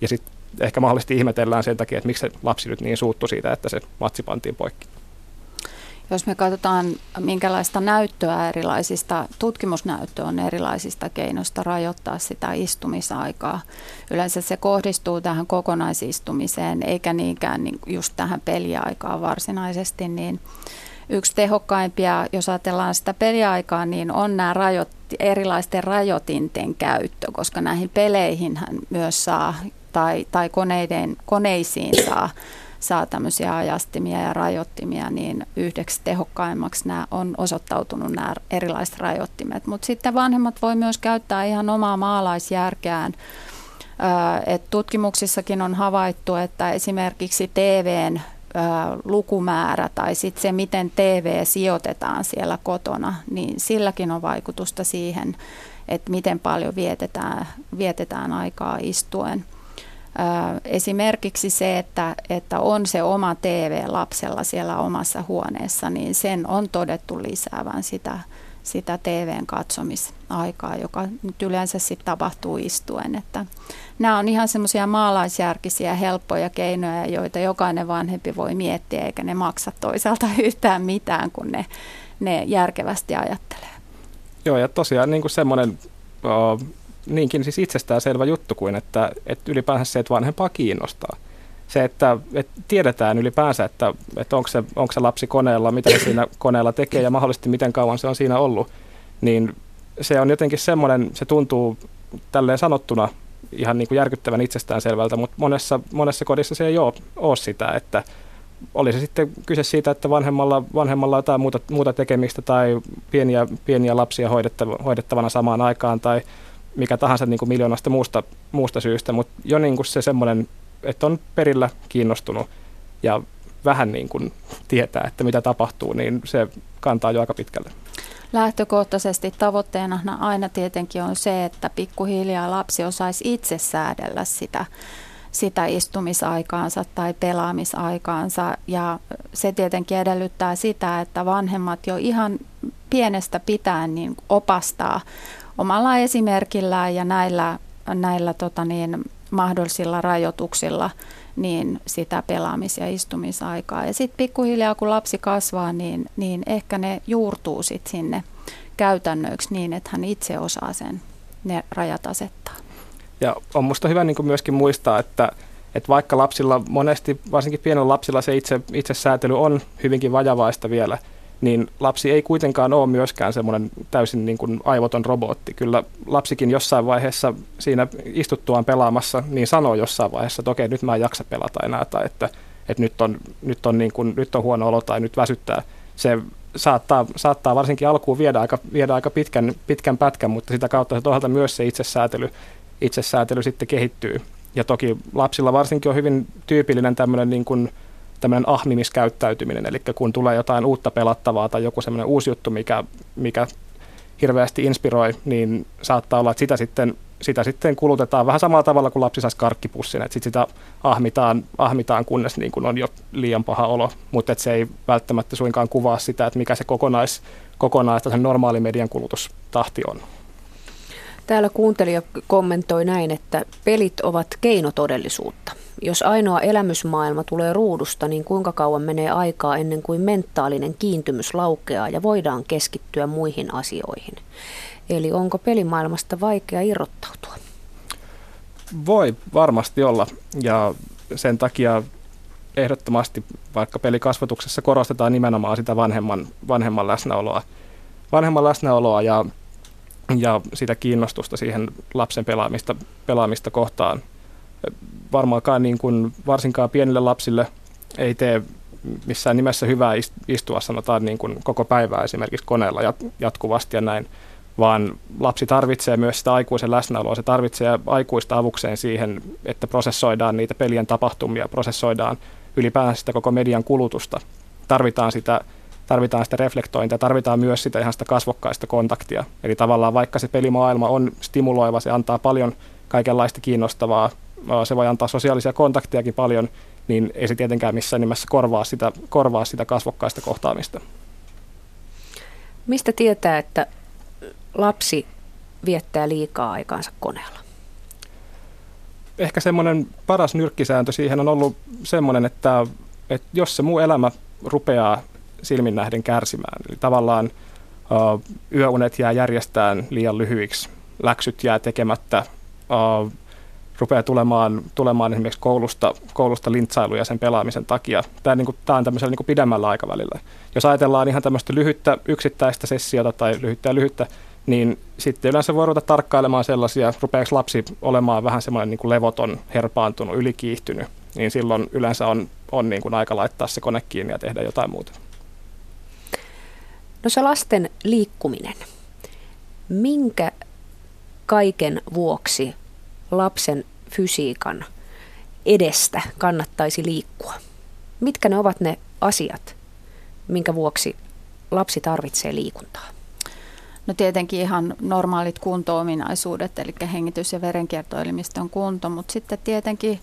Ja sitten ehkä mahdollisesti ihmetellään sen takia, että miksi se lapsi nyt niin suuttu siitä, että se matsi pantiin poikki. Jos me katsotaan, minkälaista näyttöä erilaisista, tutkimusnäyttöä on erilaisista keinoista rajoittaa sitä istumisaikaa. Yleensä se kohdistuu tähän kokonaisistumiseen, eikä niinkään niin just tähän peliaikaan varsinaisesti, niin yksi tehokkaimpia, jos ajatellaan sitä peliaikaa, niin on nämä rajoit, erilaisten rajoitinten käyttö, koska näihin peleihin myös saa, tai, tai koneiden, koneisiin saa saa tämmöisiä ajastimia ja rajoittimia, niin yhdeksi tehokkaimmaksi nämä on osoittautunut nämä erilaiset rajoittimet. Mutta sitten vanhemmat voi myös käyttää ihan omaa maalaisjärkeään. Et tutkimuksissakin on havaittu, että esimerkiksi TVn lukumäärä tai sitten se, miten TV sijoitetaan siellä kotona, niin silläkin on vaikutusta siihen, että miten paljon vietetään, vietetään aikaa istuen. Esimerkiksi se, että, että on se oma TV lapsella siellä omassa huoneessa, niin sen on todettu lisäävän sitä, sitä TVn katsomisaikaa, joka nyt yleensä sitten tapahtuu istuen. Että nämä on ihan semmoisia maalaisjärkisiä, helppoja keinoja, joita jokainen vanhempi voi miettiä, eikä ne maksa toisaalta yhtään mitään, kun ne, ne järkevästi ajattelee. Joo, ja tosiaan niin kuin semmoinen niinkin siis itsestäänselvä juttu kuin, että, että ylipäänsä se, että vanhempaa kiinnostaa. Se, että, että tiedetään ylipäänsä, että, että onko, se, onko se lapsi koneella, mitä se siinä koneella tekee ja mahdollisesti miten kauan se on siinä ollut, niin se on jotenkin semmoinen, se tuntuu tälleen sanottuna ihan niin kuin järkyttävän itsestäänselvältä, mutta monessa, monessa kodissa se ei ole, ole sitä, että oli se sitten kyse siitä, että vanhemmalla, vanhemmalla on jotain muuta, muuta tekemistä tai pieniä, pieniä lapsia hoidettava, hoidettavana samaan aikaan tai mikä tahansa niin kuin miljoonasta muusta, muusta syystä, mutta jo niin kuin se semmoinen, että on perillä kiinnostunut ja vähän niin kuin tietää, että mitä tapahtuu, niin se kantaa jo aika pitkälle. Lähtökohtaisesti tavoitteena aina tietenkin on se, että pikkuhiljaa lapsi osaisi itse säädellä sitä, sitä istumisaikaansa tai pelaamisaikaansa. Ja se tietenkin edellyttää sitä, että vanhemmat jo ihan pienestä pitäen niin opastaa omalla esimerkillään ja näillä, näillä tota niin, mahdollisilla rajoituksilla niin sitä pelaamis- ja istumisaikaa. Ja sitten pikkuhiljaa, kun lapsi kasvaa, niin, niin ehkä ne juurtuu sit sinne käytännöiksi niin, että hän itse osaa sen ne rajat asettaa. Ja on minusta hyvä niin myöskin muistaa, että, että vaikka lapsilla monesti, varsinkin pienellä lapsilla se itse, itse säätely on hyvinkin vajavaista vielä – niin lapsi ei kuitenkaan ole myöskään semmoinen täysin niin kuin aivoton robotti. Kyllä lapsikin jossain vaiheessa siinä istuttuaan pelaamassa, niin sanoo jossain vaiheessa, että okei, nyt mä en jaksa pelata enää, tai että, että nyt, on, nyt, on niin kuin, nyt on huono olo tai nyt väsyttää. Se saattaa, saattaa varsinkin alkuun viedä aika, viedä aika pitkän, pitkän pätkän, mutta sitä kautta se toisaalta myös se itsesäätely, itsesäätely sitten kehittyy. Ja toki lapsilla varsinkin on hyvin tyypillinen tämmöinen niin kuin, tämmöinen ahmimiskäyttäytyminen, eli kun tulee jotain uutta pelattavaa tai joku semmoinen uusi juttu, mikä, mikä hirveästi inspiroi, niin saattaa olla, että sitä sitten, sitä sitten kulutetaan vähän samalla tavalla kuin lapsi saisi karkkipussin, että sitten sitä ahmitaan, ahmitaan kunnes niin kuin on jo liian paha olo, mutta se ei välttämättä suinkaan kuvaa sitä, että mikä se kokonais, kokonais normaali median kulutustahti on. Täällä kuuntelija kommentoi näin, että pelit ovat keinotodellisuutta. Jos ainoa elämysmaailma tulee ruudusta, niin kuinka kauan menee aikaa ennen kuin mentaalinen kiintymys laukeaa ja voidaan keskittyä muihin asioihin? Eli onko pelimaailmasta vaikea irrottautua? Voi varmasti olla ja sen takia ehdottomasti vaikka pelikasvatuksessa korostetaan nimenomaan sitä vanhemman, vanhemman läsnäoloa, vanhemman läsnäoloa ja, ja sitä kiinnostusta siihen lapsen pelaamista, pelaamista kohtaan – varmaankaan niin kuin, varsinkaan pienille lapsille ei tee missään nimessä hyvää istua sanotaan niin kuin koko päivää esimerkiksi koneella jatkuvasti ja näin, vaan lapsi tarvitsee myös sitä aikuisen läsnäoloa. Se tarvitsee aikuista avukseen siihen, että prosessoidaan niitä pelien tapahtumia, prosessoidaan ylipäänsä sitä koko median kulutusta. Tarvitaan sitä, tarvitaan sitä reflektointia, tarvitaan myös sitä ihan sitä kasvokkaista kontaktia. Eli tavallaan vaikka se pelimaailma on stimuloiva, se antaa paljon kaikenlaista kiinnostavaa se voi antaa sosiaalisia kontaktejakin paljon, niin ei se tietenkään missään nimessä korvaa sitä, korvaa sitä kasvokkaista kohtaamista. Mistä tietää, että lapsi viettää liikaa aikaansa koneella? Ehkä semmoinen paras nyrkkisääntö siihen on ollut semmoinen, että, että jos se muu elämä rupeaa silmin nähden kärsimään, eli tavallaan yöunet jää järjestään liian lyhyiksi, läksyt jää tekemättä, rupeaa tulemaan, tulemaan esimerkiksi koulusta, koulusta lintsailuja sen pelaamisen takia. Tämä, niin kuin, tämä on tämmöisellä niin kuin pidemmällä aikavälillä. Jos ajatellaan ihan tämmöistä lyhyttä yksittäistä sessiota tai lyhyttä lyhyttä, niin sitten yleensä voi ruveta tarkkailemaan sellaisia, rupeako lapsi olemaan vähän semmoinen niin kuin levoton, herpaantunut, ylikiihtynyt, niin silloin yleensä on, on niin kuin aika laittaa se kone kiinni ja tehdä jotain muuta. No se lasten liikkuminen. Minkä kaiken vuoksi lapsen fysiikan edestä kannattaisi liikkua? Mitkä ne ovat ne asiat, minkä vuoksi lapsi tarvitsee liikuntaa? No tietenkin ihan normaalit kunto-ominaisuudet, eli hengitys- ja verenkiertoelimistön kunto, mutta sitten tietenkin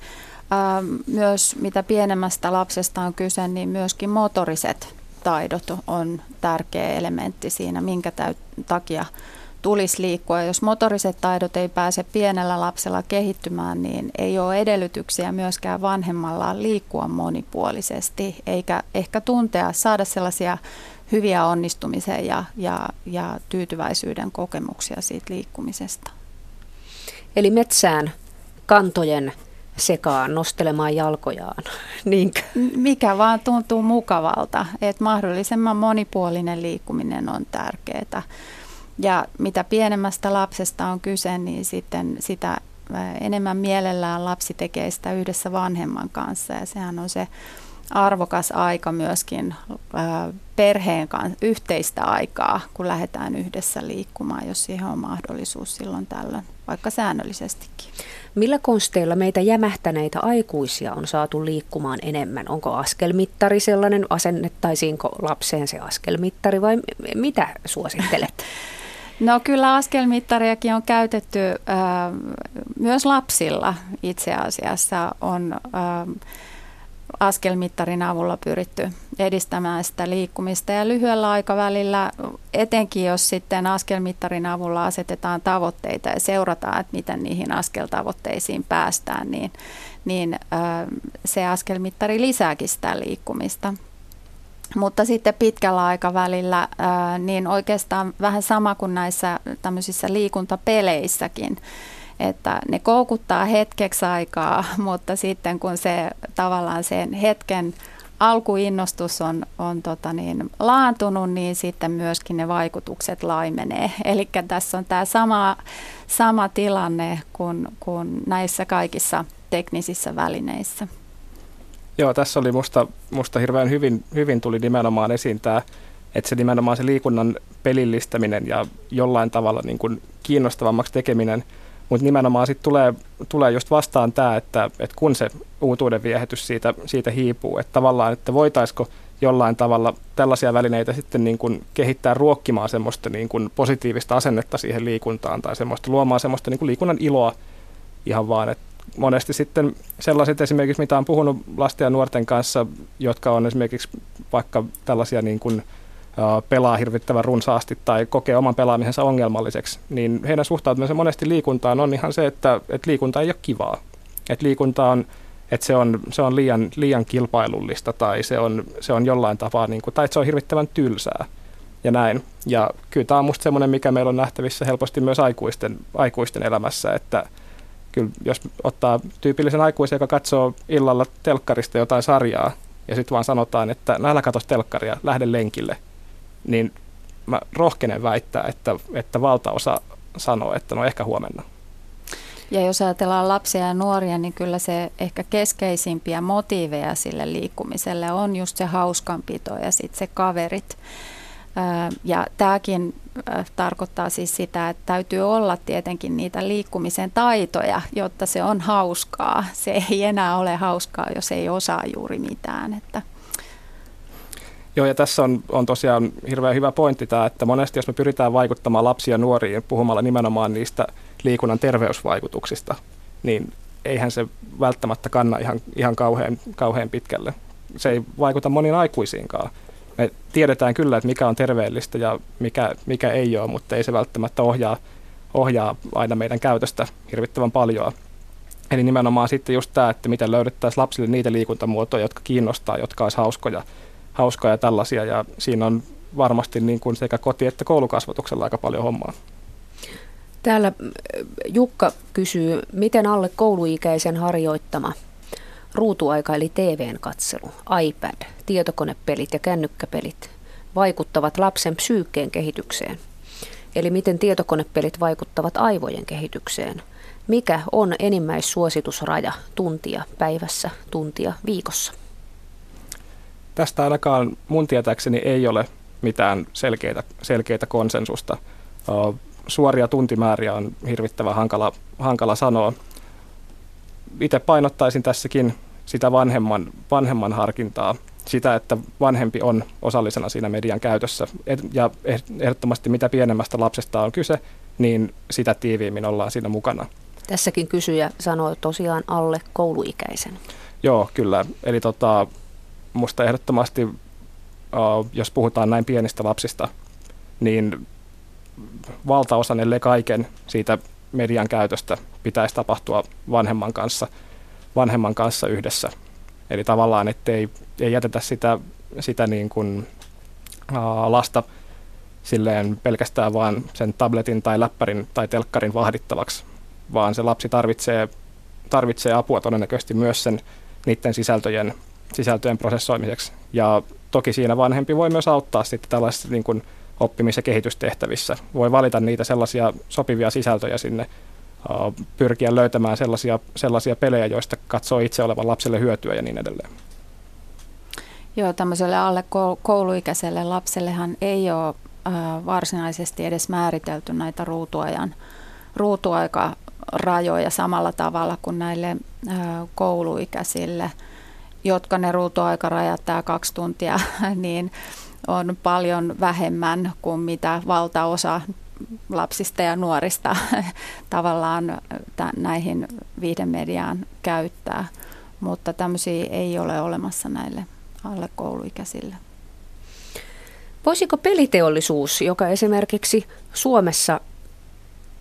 ää, myös mitä pienemmästä lapsesta on kyse, niin myöskin motoriset taidot on tärkeä elementti siinä, minkä täyt- takia tulisi liikkua. Jos motoriset taidot ei pääse pienellä lapsella kehittymään, niin ei ole edellytyksiä myöskään vanhemmalla liikkua monipuolisesti, eikä ehkä tuntea, saada sellaisia hyviä onnistumisen ja, ja, ja tyytyväisyyden kokemuksia siitä liikkumisesta. Eli metsään kantojen sekaan nostelemaan jalkojaan. Niinkö? Mikä vaan tuntuu mukavalta, että mahdollisimman monipuolinen liikkuminen on tärkeää. Ja mitä pienemmästä lapsesta on kyse, niin sitten sitä enemmän mielellään lapsi tekee sitä yhdessä vanhemman kanssa. Ja sehän on se arvokas aika myöskin perheen kanssa, yhteistä aikaa, kun lähdetään yhdessä liikkumaan, jos siihen on mahdollisuus silloin tällöin, vaikka säännöllisestikin. Millä konsteilla meitä jämähtäneitä aikuisia on saatu liikkumaan enemmän? Onko askelmittari sellainen, asennettaisiinko lapseen se askelmittari vai mitä suosittelet? No kyllä askelmittariakin on käytetty myös lapsilla itse asiassa on askelmittarin avulla pyritty edistämään sitä liikkumista ja lyhyellä aikavälillä, etenkin jos sitten askelmittarin avulla asetetaan tavoitteita ja seurataan, että miten niihin askeltavoitteisiin päästään, niin, niin se askelmittari lisääkin sitä liikkumista. Mutta sitten pitkällä aikavälillä niin oikeastaan vähän sama kuin näissä tämmöisissä liikuntapeleissäkin, että ne koukuttaa hetkeksi aikaa, mutta sitten kun se tavallaan sen hetken alkuinnostus on, on tota niin, laantunut, niin sitten myöskin ne vaikutukset laimenee. Eli tässä on tämä sama, sama tilanne kuin, kuin näissä kaikissa teknisissä välineissä. Joo, tässä oli musta, musta hirveän hyvin, hyvin tuli nimenomaan esiin tämä, että se nimenomaan se liikunnan pelillistäminen ja jollain tavalla niin kuin kiinnostavammaksi tekeminen, mutta nimenomaan sitten tulee, tulee just vastaan tämä, että, että kun se uutuuden viehätys siitä, siitä hiipuu, että tavallaan, että voitaisiko jollain tavalla tällaisia välineitä sitten niin kuin kehittää ruokkimaan semmoista niin kuin positiivista asennetta siihen liikuntaan tai semmoista luomaan semmoista niin kuin liikunnan iloa ihan vaan, että monesti sitten sellaiset esimerkiksi, mitä on puhunut lasten ja nuorten kanssa, jotka on esimerkiksi vaikka tällaisia niin kuin, pelaa hirvittävän runsaasti tai kokee oman pelaamisensa ongelmalliseksi, niin heidän suhtautumisensa monesti liikuntaan on ihan se, että, että liikunta ei ole kivaa. Että liikunta on, että se on, se on liian, liian kilpailullista tai se on, se on jollain tapaa, niin kuin, tai että se on hirvittävän tylsää ja näin. Ja kyllä tämä on musta semmoinen, mikä meillä on nähtävissä helposti myös aikuisten, aikuisten elämässä, että, kyllä jos ottaa tyypillisen aikuisen, joka katsoo illalla telkkarista jotain sarjaa, ja sitten vaan sanotaan, että no älä katso telkkaria, lähde lenkille, niin mä rohkenen väittää, että, että valtaosa sanoo, että no ehkä huomenna. Ja jos ajatellaan lapsia ja nuoria, niin kyllä se ehkä keskeisimpiä motiiveja sille liikkumiselle on just se hauskanpito ja sitten se kaverit. Ja tämäkin tarkoittaa siis sitä, että täytyy olla tietenkin niitä liikkumisen taitoja, jotta se on hauskaa. Se ei enää ole hauskaa, jos ei osaa juuri mitään. Että. Joo, ja tässä on, on tosiaan hirveän hyvä pointti tämä, että monesti jos me pyritään vaikuttamaan lapsia ja nuoriin puhumalla nimenomaan niistä liikunnan terveysvaikutuksista, niin eihän se välttämättä kanna ihan, ihan kauhean, kauhean pitkälle. Se ei vaikuta moniin aikuisiinkaan me tiedetään kyllä, että mikä on terveellistä ja mikä, mikä ei ole, mutta ei se välttämättä ohjaa, ohjaa aina meidän käytöstä hirvittävän paljon. Eli nimenomaan sitten just tämä, että miten löydettäisiin lapsille niitä liikuntamuotoja, jotka kiinnostaa, jotka olisi hauskoja, hauskoja tällaisia. Ja siinä on varmasti niin kuin sekä koti- että koulukasvatuksella aika paljon hommaa. Täällä Jukka kysyy, miten alle kouluikäisen harjoittama Ruutuaika eli TVn katselu, iPad, tietokonepelit ja kännykkäpelit vaikuttavat lapsen psyykkeen kehitykseen. Eli miten tietokonepelit vaikuttavat aivojen kehitykseen. Mikä on enimmäissuositusraja tuntia päivässä, tuntia viikossa? Tästä ainakaan mun tietääkseni ei ole mitään selkeitä, selkeitä konsensusta. Suoria tuntimääriä on hirvittävän hankala, hankala sanoa. Itse painottaisin tässäkin sitä vanhemman, vanhemman harkintaa, sitä, että vanhempi on osallisena siinä median käytössä. Ja ehdottomasti mitä pienemmästä lapsesta on kyse, niin sitä tiiviimmin ollaan siinä mukana. Tässäkin kysyjä sanoi tosiaan alle kouluikäisen. Joo, kyllä. Eli tota, musta ehdottomasti, jos puhutaan näin pienistä lapsista, niin valtaosan, ellei kaiken siitä median käytöstä pitäisi tapahtua vanhemman kanssa – vanhemman kanssa yhdessä. Eli tavallaan, ettei ei jätetä sitä, sitä niin kuin, lasta silleen pelkästään vaan sen tabletin tai läppärin tai telkkarin vahdittavaksi, vaan se lapsi tarvitsee, tarvitsee apua todennäköisesti myös sen niiden sisältöjen, sisältöjen prosessoimiseksi. Ja toki siinä vanhempi voi myös auttaa sitten tällaisissa niin kuin oppimis- ja kehitystehtävissä. Voi valita niitä sellaisia sopivia sisältöjä sinne, pyrkiä löytämään sellaisia, sellaisia pelejä, joista katsoo itse olevan lapselle hyötyä ja niin edelleen. Joo, tämmöiselle alle kouluikäiselle lapsellehan ei ole varsinaisesti edes määritelty näitä ruutuajan, ruutuaikarajoja samalla tavalla kuin näille kouluikäisille, jotka ne ruutuaikarajat tämä kaksi tuntia, niin on paljon vähemmän kuin mitä valtaosa lapsista ja nuorista tavallaan näihin viihdemediaan käyttää, mutta tämmöisiä ei ole olemassa näille alle kouluikäisille. Voisiko peliteollisuus, joka esimerkiksi Suomessa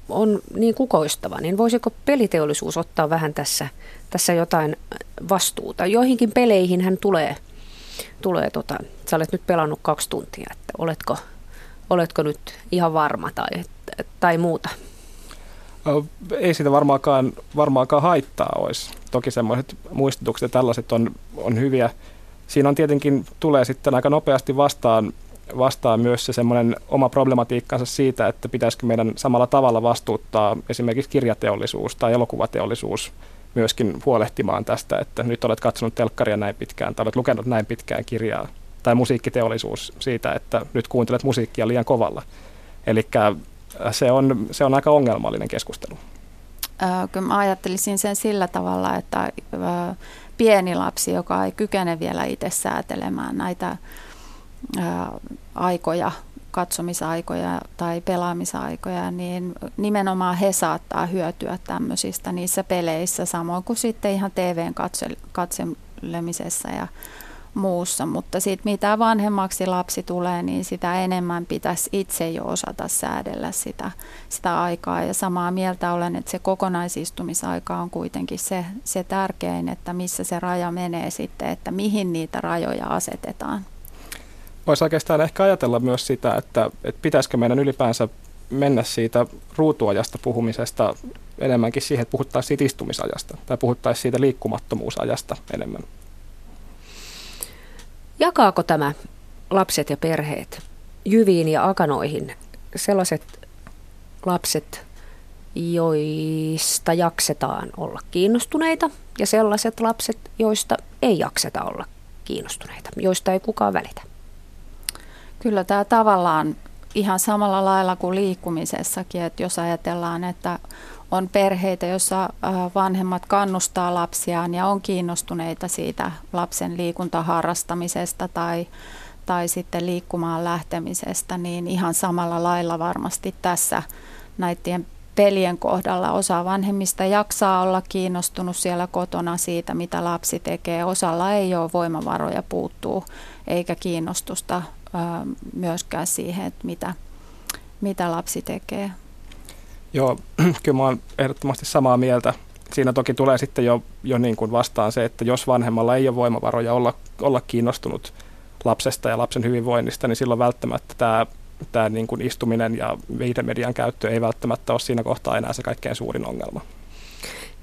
on niin kukoistava, niin voisiko peliteollisuus ottaa vähän tässä, tässä jotain vastuuta? Joihinkin peleihin hän tulee, tulee tota, sä olet nyt pelannut kaksi tuntia, että oletko, oletko nyt ihan varma tai, tai muuta? Ei siitä varmaankaan, varmaankaan haittaa olisi. Toki semmoiset muistutukset ja tällaiset on, on hyviä. Siinä on tietenkin, tulee sitten aika nopeasti vastaan vastaa myös se semmoinen oma problematiikkansa siitä, että pitäisikö meidän samalla tavalla vastuuttaa esimerkiksi kirjateollisuus tai elokuvateollisuus myöskin huolehtimaan tästä, että nyt olet katsonut telkkaria näin pitkään tai olet lukenut näin pitkään kirjaa tai musiikkiteollisuus siitä, että nyt kuuntelet musiikkia liian kovalla. Eli se on, se on aika ongelmallinen keskustelu. Kyllä mä ajattelisin sen sillä tavalla, että pieni lapsi, joka ei kykene vielä itse säätelemään näitä aikoja, katsomisaikoja tai pelaamisaikoja, niin nimenomaan he saattaa hyötyä tämmöisistä niissä peleissä, samoin kuin sitten ihan TVn katselemisessa ja muussa, mutta sitten mitä vanhemmaksi lapsi tulee, niin sitä enemmän pitäisi itse jo osata säädellä sitä, sitä aikaa. Ja samaa mieltä olen, että se kokonaisistumisaika on kuitenkin se, se tärkein, että missä se raja menee sitten, että mihin niitä rajoja asetetaan. Voisi oikeastaan ehkä ajatella myös sitä, että, että pitäisikö meidän ylipäänsä mennä siitä ruutuajasta puhumisesta enemmänkin siihen, että puhuttaisiin siitä istumisajasta tai puhuttaisiin siitä liikkumattomuusajasta enemmän. Jakaako tämä lapset ja perheet jyviin ja akanoihin sellaiset lapset, joista jaksetaan olla kiinnostuneita ja sellaiset lapset, joista ei jakseta olla kiinnostuneita, joista ei kukaan välitä? Kyllä tämä tavallaan ihan samalla lailla kuin liikkumisessakin, että jos ajatellaan, että on perheitä, joissa vanhemmat kannustaa lapsiaan ja on kiinnostuneita siitä lapsen liikuntaharrastamisesta tai, tai sitten liikkumaan lähtemisestä, niin ihan samalla lailla varmasti tässä näiden pelien kohdalla osa vanhemmista jaksaa olla kiinnostunut siellä kotona siitä, mitä lapsi tekee. Osalla ei ole voimavaroja puuttuu eikä kiinnostusta myöskään siihen, että mitä, mitä lapsi tekee. Joo, kyllä mä oon ehdottomasti samaa mieltä. Siinä toki tulee sitten jo, jo niin kuin vastaan se, että jos vanhemmalla ei ole voimavaroja olla, olla kiinnostunut lapsesta ja lapsen hyvinvoinnista, niin silloin välttämättä tämä, tämä niin kuin istuminen ja viihdemedian käyttö ei välttämättä ole siinä kohtaa enää se kaikkein suurin ongelma.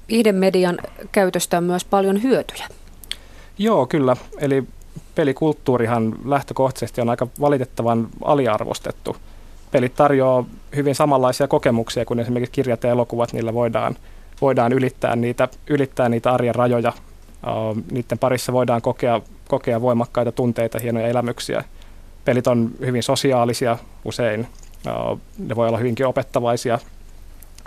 Viihdemedian käytöstä on myös paljon hyötyjä. Joo, kyllä. Eli pelikulttuurihan lähtökohtaisesti on aika valitettavan aliarvostettu. Pelit tarjoaa hyvin samanlaisia kokemuksia kuin esimerkiksi kirjat ja elokuvat, niillä voidaan, voidaan ylittää, niitä, ylittää niitä arjen rajoja. Uh, niiden parissa voidaan kokea, kokea voimakkaita tunteita, hienoja elämyksiä. Pelit on hyvin sosiaalisia usein, uh, ne voi olla hyvinkin opettavaisia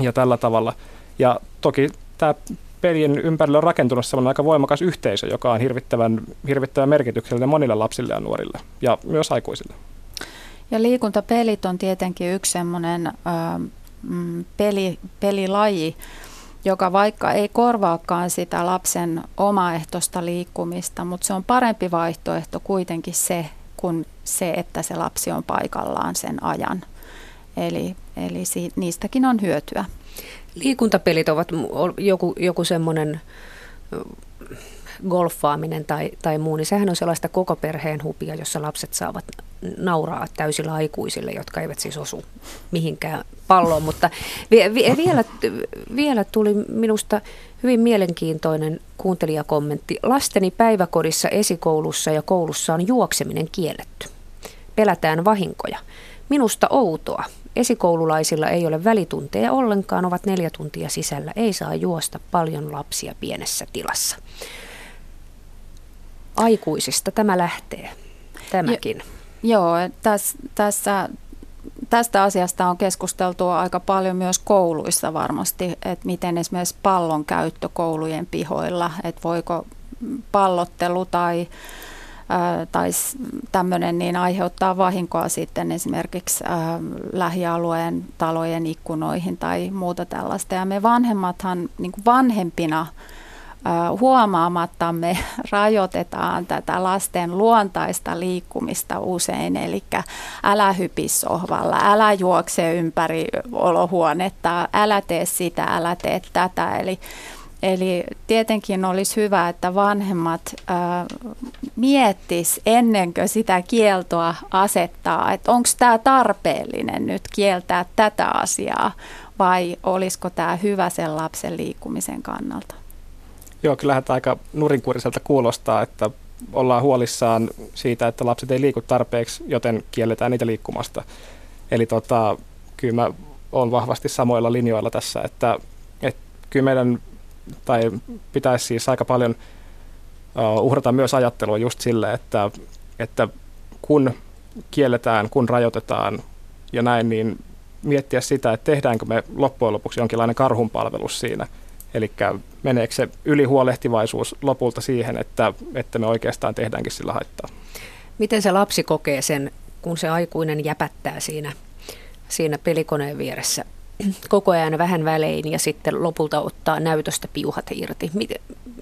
ja tällä tavalla. Ja toki tämä pelien ympärille on rakentunut sellainen aika voimakas yhteisö, joka on hirvittävän, hirvittävän merkityksellinen monille lapsille ja nuorille ja myös aikuisille. Ja liikuntapelit on tietenkin yksi semmoinen mm, peli, pelilaji, joka vaikka ei korvaakaan sitä lapsen omaehtoista liikkumista, mutta se on parempi vaihtoehto kuitenkin se, kuin se, että se lapsi on paikallaan sen ajan. Eli, eli si, niistäkin on hyötyä liikuntapelit ovat joku, joku semmoinen golfaaminen tai, tai muu, niin sehän on sellaista koko perheen hupia, jossa lapset saavat nauraa täysillä aikuisille, jotka eivät siis osu mihinkään palloon. Mutta vie, vie, vielä, vielä tuli minusta hyvin mielenkiintoinen kuuntelijakommentti. Lasteni päiväkodissa, esikoulussa ja koulussa on juokseminen kielletty. Pelätään vahinkoja. Minusta outoa. Esikoululaisilla ei ole välitunteja ollenkaan, ovat neljä tuntia sisällä. Ei saa juosta paljon lapsia pienessä tilassa. Aikuisista tämä lähtee, tämäkin. Jo, joo, tässä, tässä tästä asiasta on keskusteltu aika paljon myös kouluissa varmasti, että miten esimerkiksi pallon käyttö koulujen pihoilla, että voiko pallottelu tai tai tämmöinen niin aiheuttaa vahinkoa sitten esimerkiksi lähialueen talojen ikkunoihin tai muuta tällaista. Ja me vanhemmathan niin kuin vanhempina huomaamattamme rajoitetaan tätä lasten luontaista liikkumista usein, eli älä hypi sohvalla, älä juokse ympäri olohuonetta, älä tee sitä, älä tee tätä. Eli Eli tietenkin olisi hyvä, että vanhemmat äh, miettis ennen kuin sitä kieltoa asettaa, että onko tämä tarpeellinen nyt kieltää tätä asiaa vai olisiko tämä hyvä sen lapsen liikkumisen kannalta. Joo, kyllähän tämä aika nurinkuriselta kuulostaa, että ollaan huolissaan siitä, että lapset ei liiku tarpeeksi, joten kielletään niitä liikkumasta. Eli tota, kyllä mä olen vahvasti samoilla linjoilla tässä, että, että kyllä meidän tai pitäisi siis aika paljon uh, uhrata myös ajattelua just sille, että, että kun kielletään, kun rajoitetaan ja näin, niin miettiä sitä, että tehdäänkö me loppujen lopuksi jonkinlainen karhunpalvelus siinä. Eli meneekö se ylihuolehtivaisuus lopulta siihen, että, että me oikeastaan tehdäänkin sillä haittaa. Miten se lapsi kokee sen, kun se aikuinen jäpättää siinä, siinä pelikoneen vieressä koko ajan vähän välein ja sitten lopulta ottaa näytöstä piuhat irti.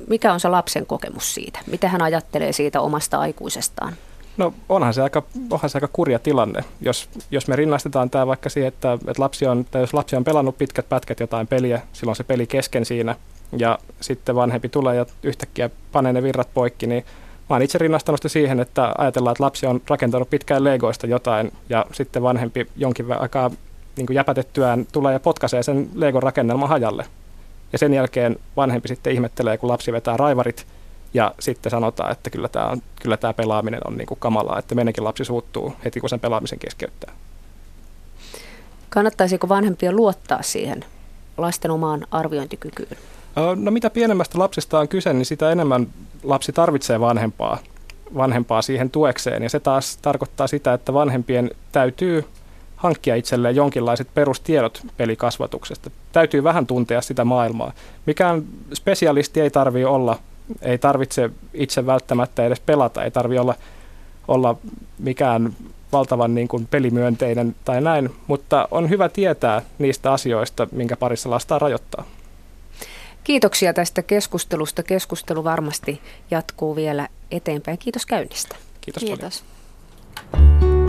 Mikä on se lapsen kokemus siitä? Mitä hän ajattelee siitä omasta aikuisestaan? No onhan se aika, onhan se aika kurja tilanne, jos, jos me rinnastetaan tämä vaikka siihen, että, että lapsi on, tai jos lapsi on pelannut pitkät pätkät jotain peliä, silloin se peli kesken siinä, ja sitten vanhempi tulee ja yhtäkkiä panee ne virrat poikki, niin mä oon itse rinnastanut sitä siihen, että ajatellaan, että lapsi on rakentanut pitkään legoista jotain, ja sitten vanhempi jonkin aikaa niin kuin jäpätettyään tulee ja potkaisee sen Legon rakennelman hajalle. Ja sen jälkeen vanhempi sitten ihmettelee, kun lapsi vetää raivarit ja sitten sanotaan, että kyllä tämä, on, kyllä tämä pelaaminen on niin kuin kamalaa, että meidänkin lapsi suuttuu heti, kun sen pelaamisen keskeyttää. Kannattaisiko vanhempia luottaa siihen lasten omaan arviointikykyyn? No mitä pienemmästä lapsesta on kyse, niin sitä enemmän lapsi tarvitsee vanhempaa, vanhempaa siihen tuekseen. Ja se taas tarkoittaa sitä, että vanhempien täytyy hankkia itselleen jonkinlaiset perustiedot pelikasvatuksesta. Täytyy vähän tuntea sitä maailmaa. Mikään spesialisti ei tarvitse olla, ei tarvitse itse välttämättä edes pelata, ei tarvitse olla, olla mikään valtavan niin kuin pelimyönteinen tai näin, mutta on hyvä tietää niistä asioista, minkä parissa lasta rajoittaa. Kiitoksia tästä keskustelusta. Keskustelu varmasti jatkuu vielä eteenpäin. Kiitos käynnistä. Kiitos. Kiitos. Paljon.